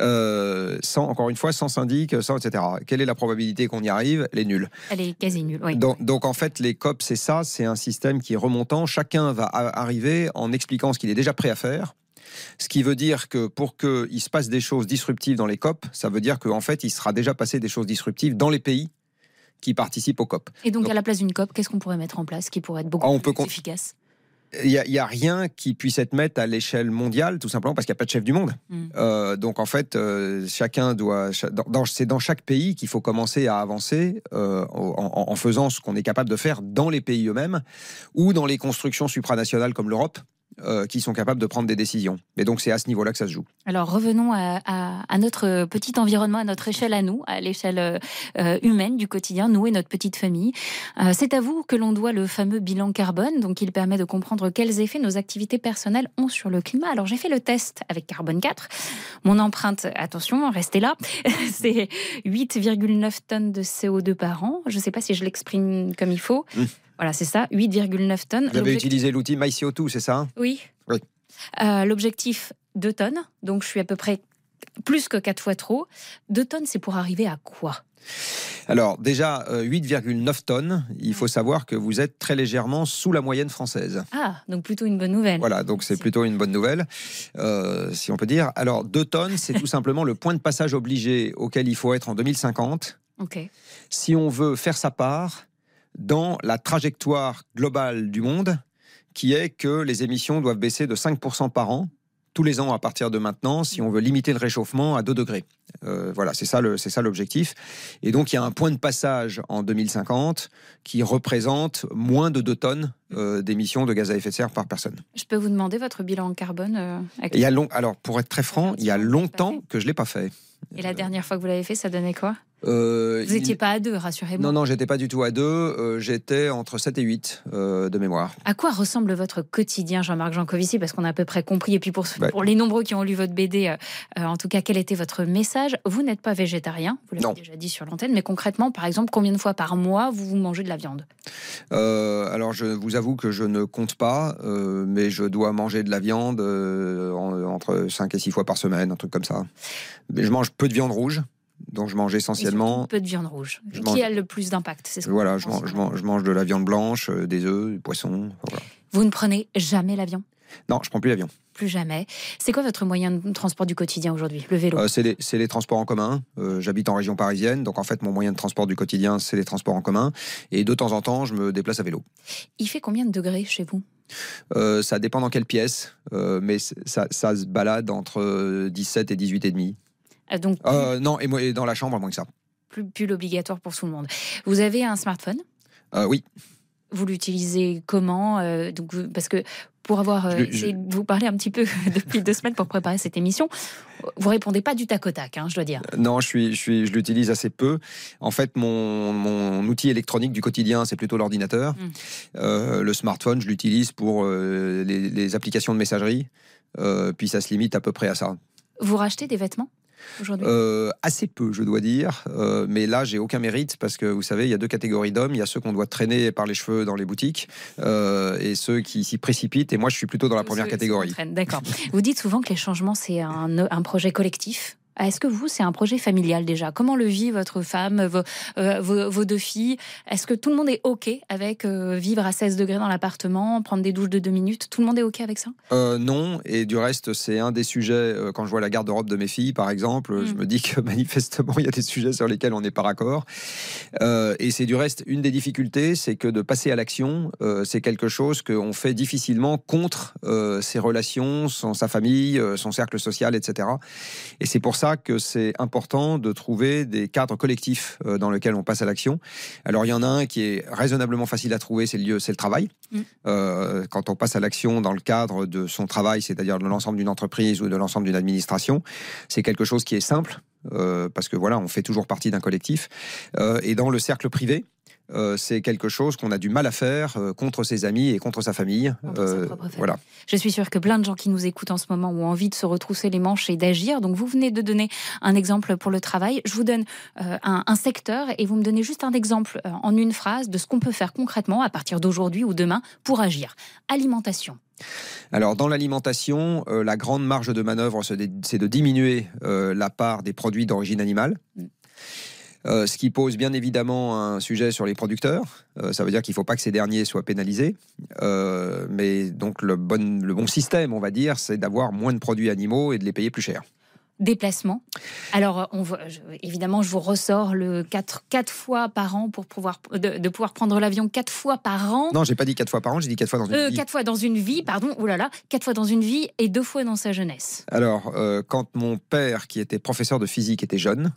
Euh, sans, encore une fois, sans syndic, sans etc. Quelle est la probabilité qu'on y arrive? Elle est nulle. Elle est quasi nulle. Oui. Donc, donc, en fait, les COP, c'est ça, c'est un système qui est remontant. Chacun va arriver en expliquant ce qu'il est déjà prêt à faire. Ce qui veut dire que pour qu'il se passe des choses disruptives dans les COP, ça veut dire qu'en fait, il sera déjà passé des choses disruptives dans les pays qui participent aux COP. Et donc, à la place d'une COP, qu'est-ce qu'on pourrait mettre en place qui pourrait être beaucoup Ah, on plus peut efficace? Il n'y a, il y a rien qui puisse être mis à l'échelle mondiale, tout simplement parce qu'il n'y a pas de chef du monde. Mm. Euh, donc en fait, euh, chacun doit. C'est dans chaque pays qu'il faut commencer à avancer euh, en faisant ce qu'on est capable de faire dans les pays eux-mêmes ou dans les constructions supranationales comme l'Europe. Euh, qui sont capables de prendre des décisions. Et donc c'est à ce niveau-là que ça se joue. Alors revenons à, à- à notre petit environnement, à notre échelle à nous, à l'échelle euh, euh, humaine du quotidien, nous et notre petite famille. Euh, c'est à vous que l'on doit le fameux bilan carbone, donc il permet de comprendre quels effets nos activités personnelles ont sur le climat. Alors j'ai fait le test avec Carbone 4. Mon empreinte, attention, restez là, c'est 8,9 tonnes de CO2 par an. Je ne sais pas si je l'exprime comme il faut. Mmh. Voilà, c'est ça, 8,9 tonnes. Vous avez utilisé l'outil MyCO2, c'est ça hein? Oui. Oui. Euh, L'objectif, 2 tonnes. Donc, je suis à peu près plus que 4 fois trop. 2 tonnes, c'est pour arriver à quoi? Alors déjà, euh, 8,9 tonnes, il faut savoir que vous êtes très légèrement sous la moyenne française. Ah, donc plutôt une bonne nouvelle. Voilà, donc c'est plutôt une bonne nouvelle, euh, si on peut dire. Alors, 2 tonnes, c'est tout simplement le point de passage obligé auquel il faut être en 2050 Ok. si on veut faire sa part dans la trajectoire globale du monde, qui est que les émissions doivent baisser de 5% par an, tous les ans à partir de maintenant, si on veut limiter le réchauffement à 2 degrés. Euh, voilà, c'est ça le- c'est ça l'objectif. Et donc, il y a un point de passage en 2050 qui représente moins de 2 tonnes euh, d'émissions de gaz à effet de serre par personne. Je peux vous demander votre bilan carbone euh, il y a long, alors, pour être très franc, il y a longtemps que je ne l'ai pas fait. Et la dernière fois que vous l'avez fait, ça donnait quoi? Euh, Vous il- n'étiez pas à deux, rassurez-moi. Non, non, j'étais pas du tout à deux. euh, j'étais entre 7 et 8 euh, de mémoire. À quoi ressemble votre quotidien, Jean-Marc Jancovici? Parce qu'on a à peu près compris. Et puis pour, Ouais. pour les nombreux qui ont lu votre BD, en tout cas, quel était votre message? Vous n'êtes pas végétarien, vous l'avez déjà dit sur l'antenne, mais concrètement, par exemple, combien de fois par mois vous, vous mangez de la viande? Alors, je vous avoue que je ne compte pas, mais je dois manger de la viande en- entre 5 et 6 fois par semaine, un truc comme ça. Mais je mange peu de viande rouge, donc je mange essentiellement. surtout peu de viande rouge. Je qui a le plus d'impact C'est ce Voilà, je mange, je, mange, je mange de la viande blanche, euh, des œufs, du poisson. Voilà. Vous ne prenez jamais l'avion? Non, je prends plus l'avion. Plus jamais. C'est quoi votre moyen de transport du quotidien aujourd'hui Le vélo? Euh, c'est les, transports en commun. Euh, J'habite en région parisienne, donc en fait, mon moyen de transport du quotidien, c'est les transports en commun. Et de temps en temps, je me déplace à vélo. Il fait combien de degrés chez vous? Ça dépend dans quelle pièce, mais ça, ça se balade entre euh, 17 et 18 et demi. Euh, Donc, Euh, non, et, moi- et dans la chambre, moins que ça. plus, plus l'obligatoire pour tout le monde. Vous avez un smartphone Euh, oui. Vous l'utilisez comment Euh, donc, Parce que pour avoir je- de vous parler un petit peu depuis deux semaines pour préparer cette émission, vous répondez pas du tac au tac, hein, je dois dire. Non, je, suis, je, suis, je l'utilise assez peu. En fait, mon, mon outil électronique du quotidien, c'est plutôt l'ordinateur. Euh, le smartphone, je l'utilise pour euh, les, les applications de messagerie. Euh, puis ça se limite à peu près à ça. Vous rachetez des vêtements? Euh, assez peu, je dois dire. Euh, mais là, j'ai aucun mérite parce que vous savez, il y a deux catégories d'hommes. Il y a ceux qu'on doit traîner par les cheveux dans les boutiques euh, et ceux qui s'y précipitent. Et moi, je suis plutôt dans la première Ceux- catégorie. D'accord. vous dites souvent que les changements, c'est un, un projet collectif. Est-ce que vous, c'est un projet familial déjà? Comment le vit votre femme, vos, euh, vos- vos deux filles? Est-ce que tout le monde est OK avec euh, vivre à 16 degrés dans l'appartement, prendre des douches de deux minutes? Tout le monde est OK avec ça? Euh, non, et du reste, c'est un des sujets, quand je vois la garde-robe de mes filles, par exemple, je Mm. me dis que manifestement, il y a des sujets sur lesquels on n'est pas raccord. Et c'est du reste, une des difficultés, c'est que de passer à l'action, c'est quelque chose qu'on fait difficilement contre ses relations, son, sa famille, son cercle social, etc. Et c'est pour ça que c'est important de trouver des cadres collectifs euh, dans lesquels on passe à l'action. Alors, il y en a un qui est raisonnablement facile à trouver, c'est le lieu, c'est le travail. Euh, quand on passe à l'action dans le cadre de son travail, c'est-à-dire de l'ensemble d'une entreprise ou de l'ensemble d'une administration, c'est quelque chose qui est simple, euh, parce que voilà, on fait toujours partie d'un collectif. Euh, et dans le cercle privé, euh, c'est quelque chose qu'on a du mal à faire euh, contre ses amis et contre sa famille. Euh, voilà. Je suis sûre que plein de gens qui nous écoutent en ce moment ont envie de se retrousser les manches et d'agir. Donc vous venez de donner un exemple pour le travail. Je vous donne un, un secteur et vous me donnez juste un exemple en une phrase de ce qu'on peut faire concrètement à partir d'aujourd'hui ou demain pour agir. Alimentation. Alors, dans l'alimentation, la grande marge de manœuvre, c'est de- diminuer la part des produits d'origine animale. Euh, ce qui pose bien évidemment un sujet sur les producteurs. Euh, ça veut dire qu'il ne faut pas que ces derniers soient pénalisés. Euh, mais donc le bon, le bon système, on va dire, c'est d'avoir moins de produits animaux et de les payer plus cher. déplacement. Alors, on voit, je- évidemment, je vous ressors le 4, quatre fois par an pour pouvoir, de, de pouvoir prendre l'avion 4 fois par an. Non, j'ai pas dit quatre fois par an, j'ai dit quatre fois dans une Euh, vie. quatre fois dans une vie, pardon, oh là là, quatre fois dans une vie et deux fois dans sa jeunesse. Alors, euh, quand mon père, qui était professeur de physique, était jeune,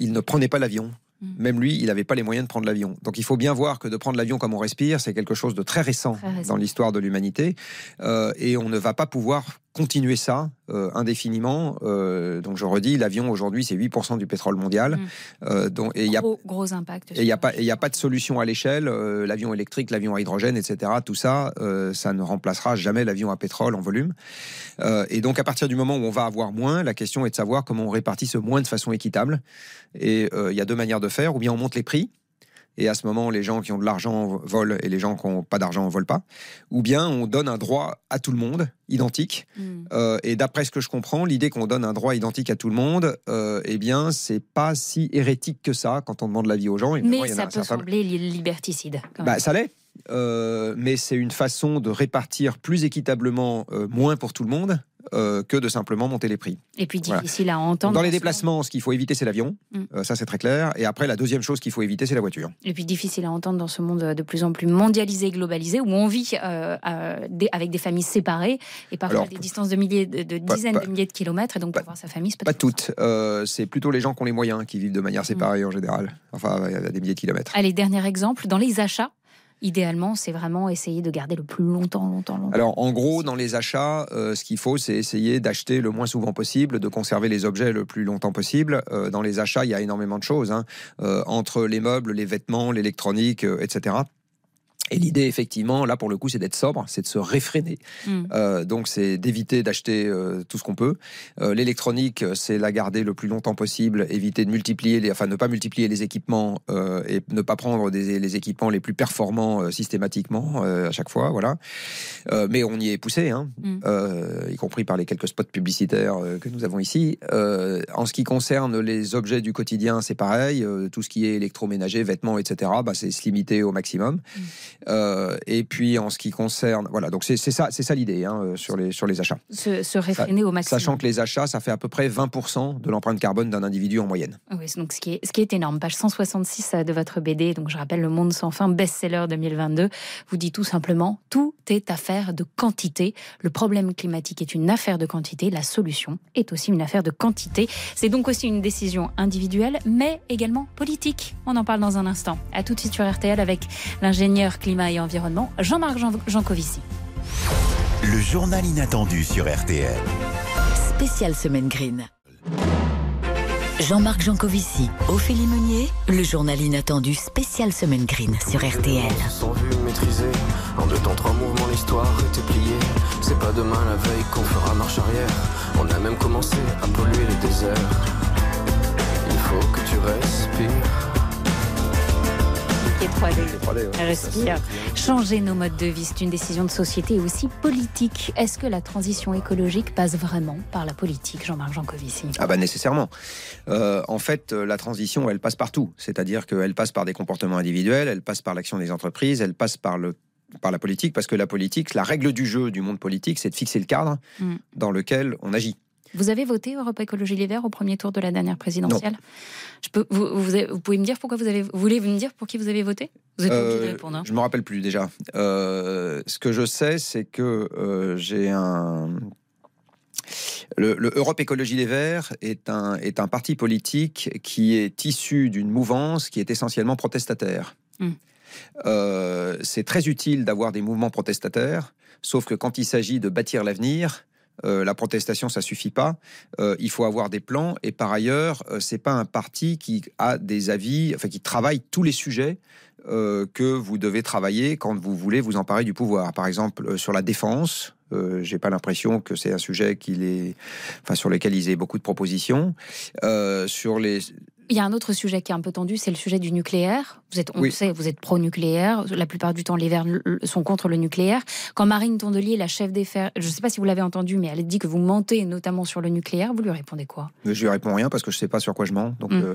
il ne prenait pas l'avion. Même lui, il n'avait pas les moyens de prendre l'avion. Donc il faut bien voir que de prendre l'avion comme on respire, c'est quelque chose de très récent, Très récent. dans l'histoire de l'humanité. Euh, et on ne va pas pouvoir continuer ça euh, indéfiniment. Euh, donc je redis, l'avion aujourd'hui, c'est 8% du pétrole mondial. Euh, donc, et il y a Gros, gros impact. et il n'y a, pas- il a pas de solution à l'échelle. l'avion électrique, l'avion à hydrogène, etc. Tout ça, ça ne remplacera jamais l'avion à pétrole en volume. Et donc, à partir du moment où on va avoir moins, la question est de savoir comment on répartit ce moins de façon équitable. Et il y a deux manières de faire. Ou bien on monte les prix. Et à ce moment, les gens qui ont de l'argent volent et les gens qui n'ont pas d'argent ne volent pas. Ou bien on donne un droit à tout le monde, identique. Euh, et d'après ce que je comprends, l'idée qu'on donne un droit identique à tout le monde, euh, eh bien, c'est pas si hérétique que ça quand on demande l'avis aux gens. Mais ça peut sembler li- liberticide. quand Bah, ça l'est. Euh, mais c'est une façon de répartir plus équitablement euh, moins pour tout le monde euh, que de simplement monter les prix. Et puis Voilà. difficile à entendre. Dans les en ce déplacements, ce qu'il faut éviter, c'est l'avion. Mm. Euh, ça, c'est très clair. Et après, la deuxième chose qu'il faut éviter, c'est la voiture. Et puis difficile à entendre dans ce monde de plus en plus mondialisé et globalisé, où on vit euh, euh, avec des familles séparées et parfois Alors, à des distances de, milliers, de, de pas- dizaines pas- de milliers de kilomètres, et donc pour voir sa famille, c'est pas Pas toutes. Euh, c'est plutôt les gens qui ont les moyens qui vivent de manière séparée en général. Enfin, il y a des milliers de kilomètres. Allez, dernier exemple, dans les achats, idéalement, c'est vraiment essayer de garder le plus longtemps, longtemps, longtemps. Alors, en gros, dans les achats, euh, ce qu'il faut, c'est essayer d'acheter le moins souvent possible, de conserver les objets le plus longtemps possible. Euh, dans les achats, il y a énormément de choses, hein. Euh, entre les meubles, les vêtements, l'électronique, etc. Et l'idée, effectivement, là pour le coup, c'est d'être sobre, c'est de se réfréner. Mm. Euh, donc, c'est d'éviter d'acheter euh, tout ce qu'on peut. Euh, L'électronique, c'est la garder le plus longtemps possible, éviter de multiplier, les, enfin ne pas multiplier les équipements et ne pas prendre des, les équipements les plus performants systématiquement à chaque fois, voilà. Mais on y est poussé, hein, Mm. euh, y compris par les quelques spots publicitaires que nous avons ici. En ce qui concerne les objets du quotidien, c'est pareil. tout ce qui est électroménager, vêtements, etc. Bah, c'est se limiter au maximum. Euh, et puis en ce qui concerne, voilà, donc c'est ça, c'est ça l'idée hein, euh, sur les sur les achats. Se, se réfréner au maximum. Sachant que les achats, ça fait à peu près 20% de l'empreinte carbone d'un individu en moyenne. Oui, c'est donc ce qui, est, ce qui est énorme. Page 166 de votre BD, donc je rappelle Le Monde sans fin, best-seller 2022, vous dit tout simplement tout est affaire de quantité. Le problème climatique est une affaire de quantité, la solution est aussi une affaire de quantité. C'est donc aussi une décision individuelle, mais également politique. On en parle dans un instant. À tout de suite sur RTL avec l'ingénieur climat et environnement Jean-Marc Jean- Jancovici. Le journal inattendu sur RTL. Spécial Semaine Green. Jean-Marc Jancovici, Ophélie Meunier, le journal inattendu spécial Semaine Green sur RTL. Sans vue maîtrisée, en deux temps trois mouvements l'histoire était pliée. C'est pas demain la veille qu'on fera marche arrière. On a même commencé à polluer les déserts. Il faut que tu respires. Qui est 3D. Respire. Changer nos modes de vie, c'est une décision de société et aussi politique. Est-ce que la transition écologique passe vraiment par la politique, Jean-Marc Jancovici? Ah bah nécessairement. Euh, en fait, euh, la transition, elle passe partout. C'est-à-dire qu'elle passe par des comportements individuels, elle passe par l'action des entreprises, elle passe par le par la politique, parce que la politique, la règle du jeu du monde politique, c'est de fixer le cadre Mm. dans lequel on agit. Vous avez voté Europe Écologie Les Verts au premier tour de la dernière présidentielle Je peux, vous, vous, avez- vous pouvez me dire pourquoi vous avez. Vous voulez me dire pour qui vous avez voté? Vous êtes pas obligé de Euh, répondre. hein. Je me rappelle plus déjà. Euh, ce que je sais, c'est que euh, j'ai un. Le, le Europe Écologie Les Verts est un, est un parti politique qui est issu d'une mouvance qui est essentiellement protestataire. Mm. Euh, c'est très utile d'avoir des mouvements protestataires, sauf que quand il s'agit de bâtir l'avenir, euh, la protestation, ça suffit pas. Euh, il faut avoir des plans. Et par ailleurs, euh, c'est pas un parti qui a des avis, enfin qui travaille tous les sujets euh, que vous devez travailler quand vous voulez vous emparer du pouvoir. Par exemple, sur la défense. J'ai pas l'impression que c'est un sujet qu'il est, enfin sur lequel ils aient beaucoup de propositions. Sur les Il y a un autre sujet qui est un peu tendu, c'est le sujet du nucléaire. Vous êtes, on Oui. le sait, vous êtes pro-nucléaire. La plupart du temps, les Verts sont contre le nucléaire. Quand Marine Tondelier, la chef des Verts, je ne sais pas si vous l'avez entendu, mais elle dit que vous mentez notamment sur le nucléaire. Vous lui répondez quoi? Je lui réponds rien parce que je sais pas sur quoi je mens. Donc, Mm. euh,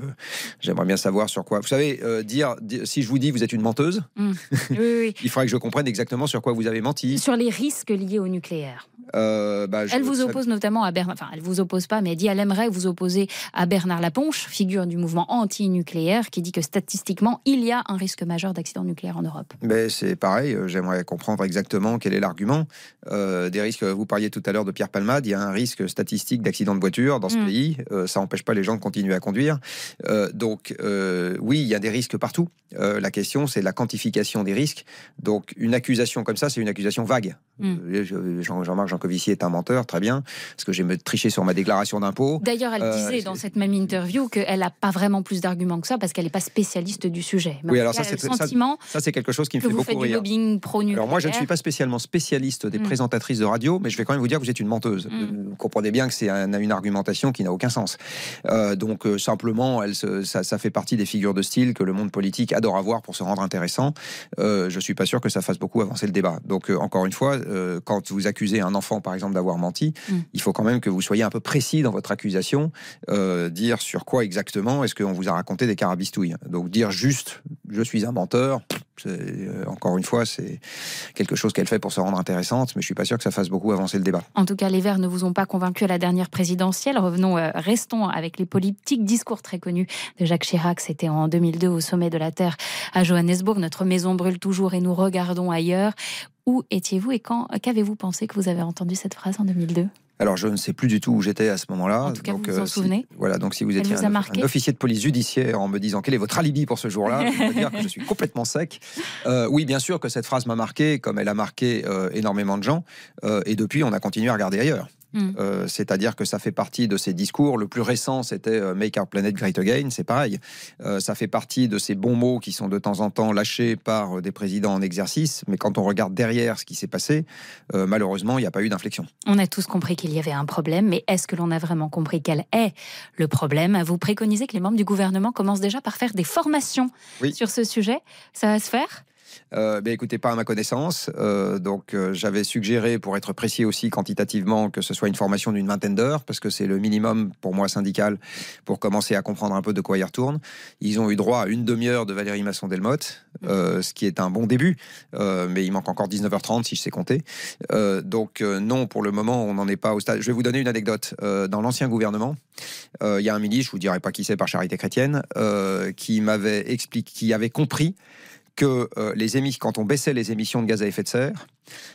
j'aimerais bien savoir sur quoi. Vous savez, euh, dire, si je vous dis vous êtes une menteuse, Hmm. Oui, oui, oui. il faudrait que je comprenne exactement sur quoi vous avez menti. Sur les risques liés au nucléaire. Euh, bah, je- Elle vous oppose notamment à Bernard, enfin elle vous oppose pas, mais elle dit elle aimerait vous opposer à Bernard Laponche, figure du mouvement anti-nucléaire, qui dit que statistiquement il y a un risque majeur d'accident nucléaire en Europe. Mais c'est pareil, euh, j'aimerais comprendre exactement quel est l'argument. Euh, des risques, vous parliez tout à l'heure de Pierre Palmade, il y a un risque statistique d'accident de voiture dans ce Mm. pays, Euh, ça n'empêche pas les gens de continuer à conduire. Euh, donc oui, il y a des risques partout. La question, c'est la quantification des risques. Donc une accusation comme ça, c'est une accusation vague. Mm. Je- Jean- Jean-Marc Jancovici est un menteur, très bien, parce que j'ai me triché sur ma déclaration d'impôt. D'ailleurs, elle disait dans cette même interview qu'elle n'a pas vraiment plus d'arguments que ça parce qu'elle n'est pas spécialiste du sujet. Mais Oui, alors ça, c'est ça- c'est quelque chose qui me que fait vous beaucoup faites du lobbying pro-nucléaire. Alors moi, je ne suis pas spécialement spécialiste des Mm. présentatrices de radio, mais je vais quand même vous dire que vous êtes une menteuse. Mm. Vous comprenez bien que c'est un- une argumentation qui n'a aucun sens. Euh, donc euh, simplement, elle ça, ça fait partie des figures de style que le monde politique adore avoir pour se rendre intéressant. Euh, je suis pas sûr que ça fasse beaucoup avancer le débat. Donc euh, encore une fois, euh, quand vous accusez un enfant, par exemple, d'avoir menti, Mm. il faut quand même que vous soyez un peu précis dans votre accusation, euh, dire sur quoi exactement est-ce qu'on vous a raconté des carabistouilles? Donc dire juste, je suis un menteur. euh, encore une fois, c'est quelque chose qu'elle fait pour se rendre intéressante, mais je suis pas sûr que ça fasse beaucoup avancer le débat. En tout cas, les Verts ne vous ont pas convaincu à la dernière présidentielle. Revenons, euh, restons avec les politiques. Discours très connus de Jacques Chirac. C'était en 2002 au sommet de la Terre à Johannesburg. Notre maison brûle toujours et nous regardons ailleurs. Où étiez-vous et quand qu'avez-vous pensé que vous avez entendu cette phrase en 2002 Alors, je ne sais plus du tout où j'étais à ce moment-là. En tout cas, donc, vous vous en si- souvenez Voilà, donc si vous étiez vous un, officier de police judiciaire en me disant quel est votre alibi pour ce jour-là, je dire que je suis complètement sec. Euh, oui, bien sûr que cette phrase m'a marqué, comme elle a marqué euh, énormément de gens. Euh, et depuis, on a continué à regarder ailleurs. Mm. Euh, C'est-à-dire que ça fait partie de ces discours. Le plus récent, c'était euh, Make Our Planet Great Again. C'est pareil. Euh, ça fait partie de ces bons mots qui sont de temps en temps lâchés par des présidents en exercice. Mais quand on regarde derrière ce qui s'est passé, euh, malheureusement, il n'y a pas eu d'inflexion. On a tous compris qu'il y avait un problème, mais est-ce que l'on a vraiment compris quel est le problème? Vous préconisez que les membres du gouvernement commencent déjà par faire des formations Oui. sur ce sujet. Ça va se faire? Euh, ben écoutez, pas à ma connaissance. Euh, donc, euh, j'avais suggéré, pour être précis aussi quantitativement, que ce soit une formation d'une vingtaine d'heures, parce que c'est le minimum pour moi syndical pour commencer à comprendre un peu de quoi il retourne. Ils ont eu droit à une demi-heure de Valérie Masson-Delmotte, ce qui est un bon début, mais il manque encore 19h30 si je sais compter. Donc, non, pour le moment, on n'en est pas au stade. Je vais vous donner une anecdote. Dans l'ancien gouvernement, il y a un ministre, je vous dirai pas qui c'est par charité chrétienne, qui m'avait expliqué, qui avait compris que euh, quand on baissait les émissions de gaz à effet de serre,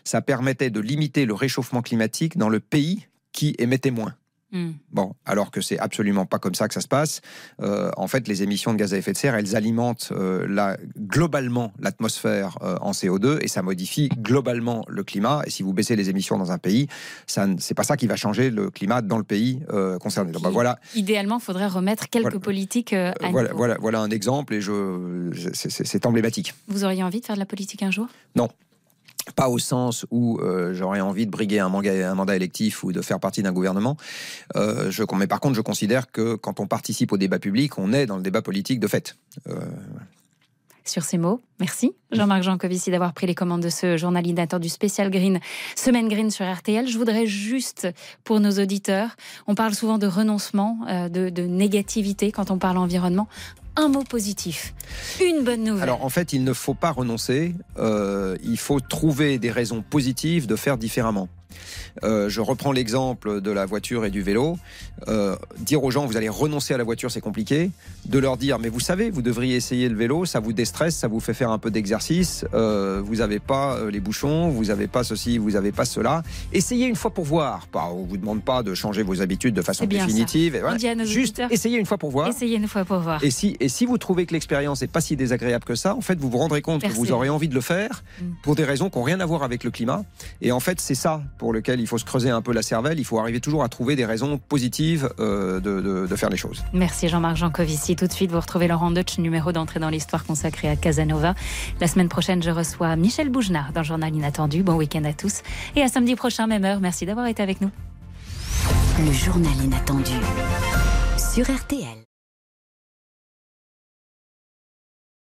ça permettait de limiter le réchauffement climatique dans le pays qui émettait moins. Hmm. Bon, alors que c'est absolument pas comme ça que ça se passe. Euh, en fait, les émissions de gaz à effet de serre, elles alimentent euh, la, globalement l'atmosphère euh, en CO2 et ça modifie globalement le climat. Et si vous baissez les émissions dans un pays, ça, c'est pas ça qui va changer le climat dans le pays euh, concerné. Donc, bah, voilà, Idéalement, il faudrait remettre quelques Voilà. politiques à voilà, voilà, voilà un exemple et je, c'est emblématique. Vous auriez envie de faire de la politique un jour? Non. Pas au sens où euh, j'aurais envie de briguer un, mandat électif ou de faire partie d'un gouvernement. Euh, mais par contre, je considère que quand on participe au débat public, on est dans le débat politique de fait. Euh, Sur ces mots, merci Jean-Marc Jancovici d'avoir pris les commandes de ce journal inattendu spécial Green, Semaine Green sur RTL. Je voudrais juste, pour nos auditeurs, on parle souvent de renoncement, de négativité quand on parle environnement. Un mot positif, une bonne nouvelle. Alors en fait, il ne faut pas renoncer, euh, il faut trouver des raisons positives de faire différemment. Euh, je reprends l'exemple de la voiture et du vélo. Euh, dire aux gens vous allez renoncer à la voiture, c'est compliqué. De leur dire mais vous savez, vous devriez essayer le vélo, ça vous déstresse, ça vous fait faire un peu d'exercice. Euh, vous n'avez pas les bouchons, vous n'avez pas ceci, vous n'avez pas cela. Essayez une fois pour voir. Pas, on vous demande pas de changer vos habitudes de façon définitive. Et voilà. Juste auditeurs, essayez une fois pour voir. essayez une fois pour voir. Et si, et si vous trouvez que l'expérience n'est pas si désagréable que ça, en fait, vous vous rendrez compte que vous aurez envie de le faire Mm. pour des raisons qui n'ont rien à voir avec le climat. Et en fait, c'est ça pour lequel il faut se creuser un peu la cervelle. Il faut arriver toujours à trouver des raisons positives euh, de, de- de faire les choses. Merci Jean-Marc Jancovici. Tout de suite, vous retrouvez Laurent Deutsch, numéro d'entrée dans l'histoire consacrée à Casanova. La semaine prochaine, je reçois Michel Bougenard dans le Journal Inattendu. Bon week-end à tous. Et à samedi prochain, même heure. Merci d'avoir été avec nous. Le journal inattendu sur RTL.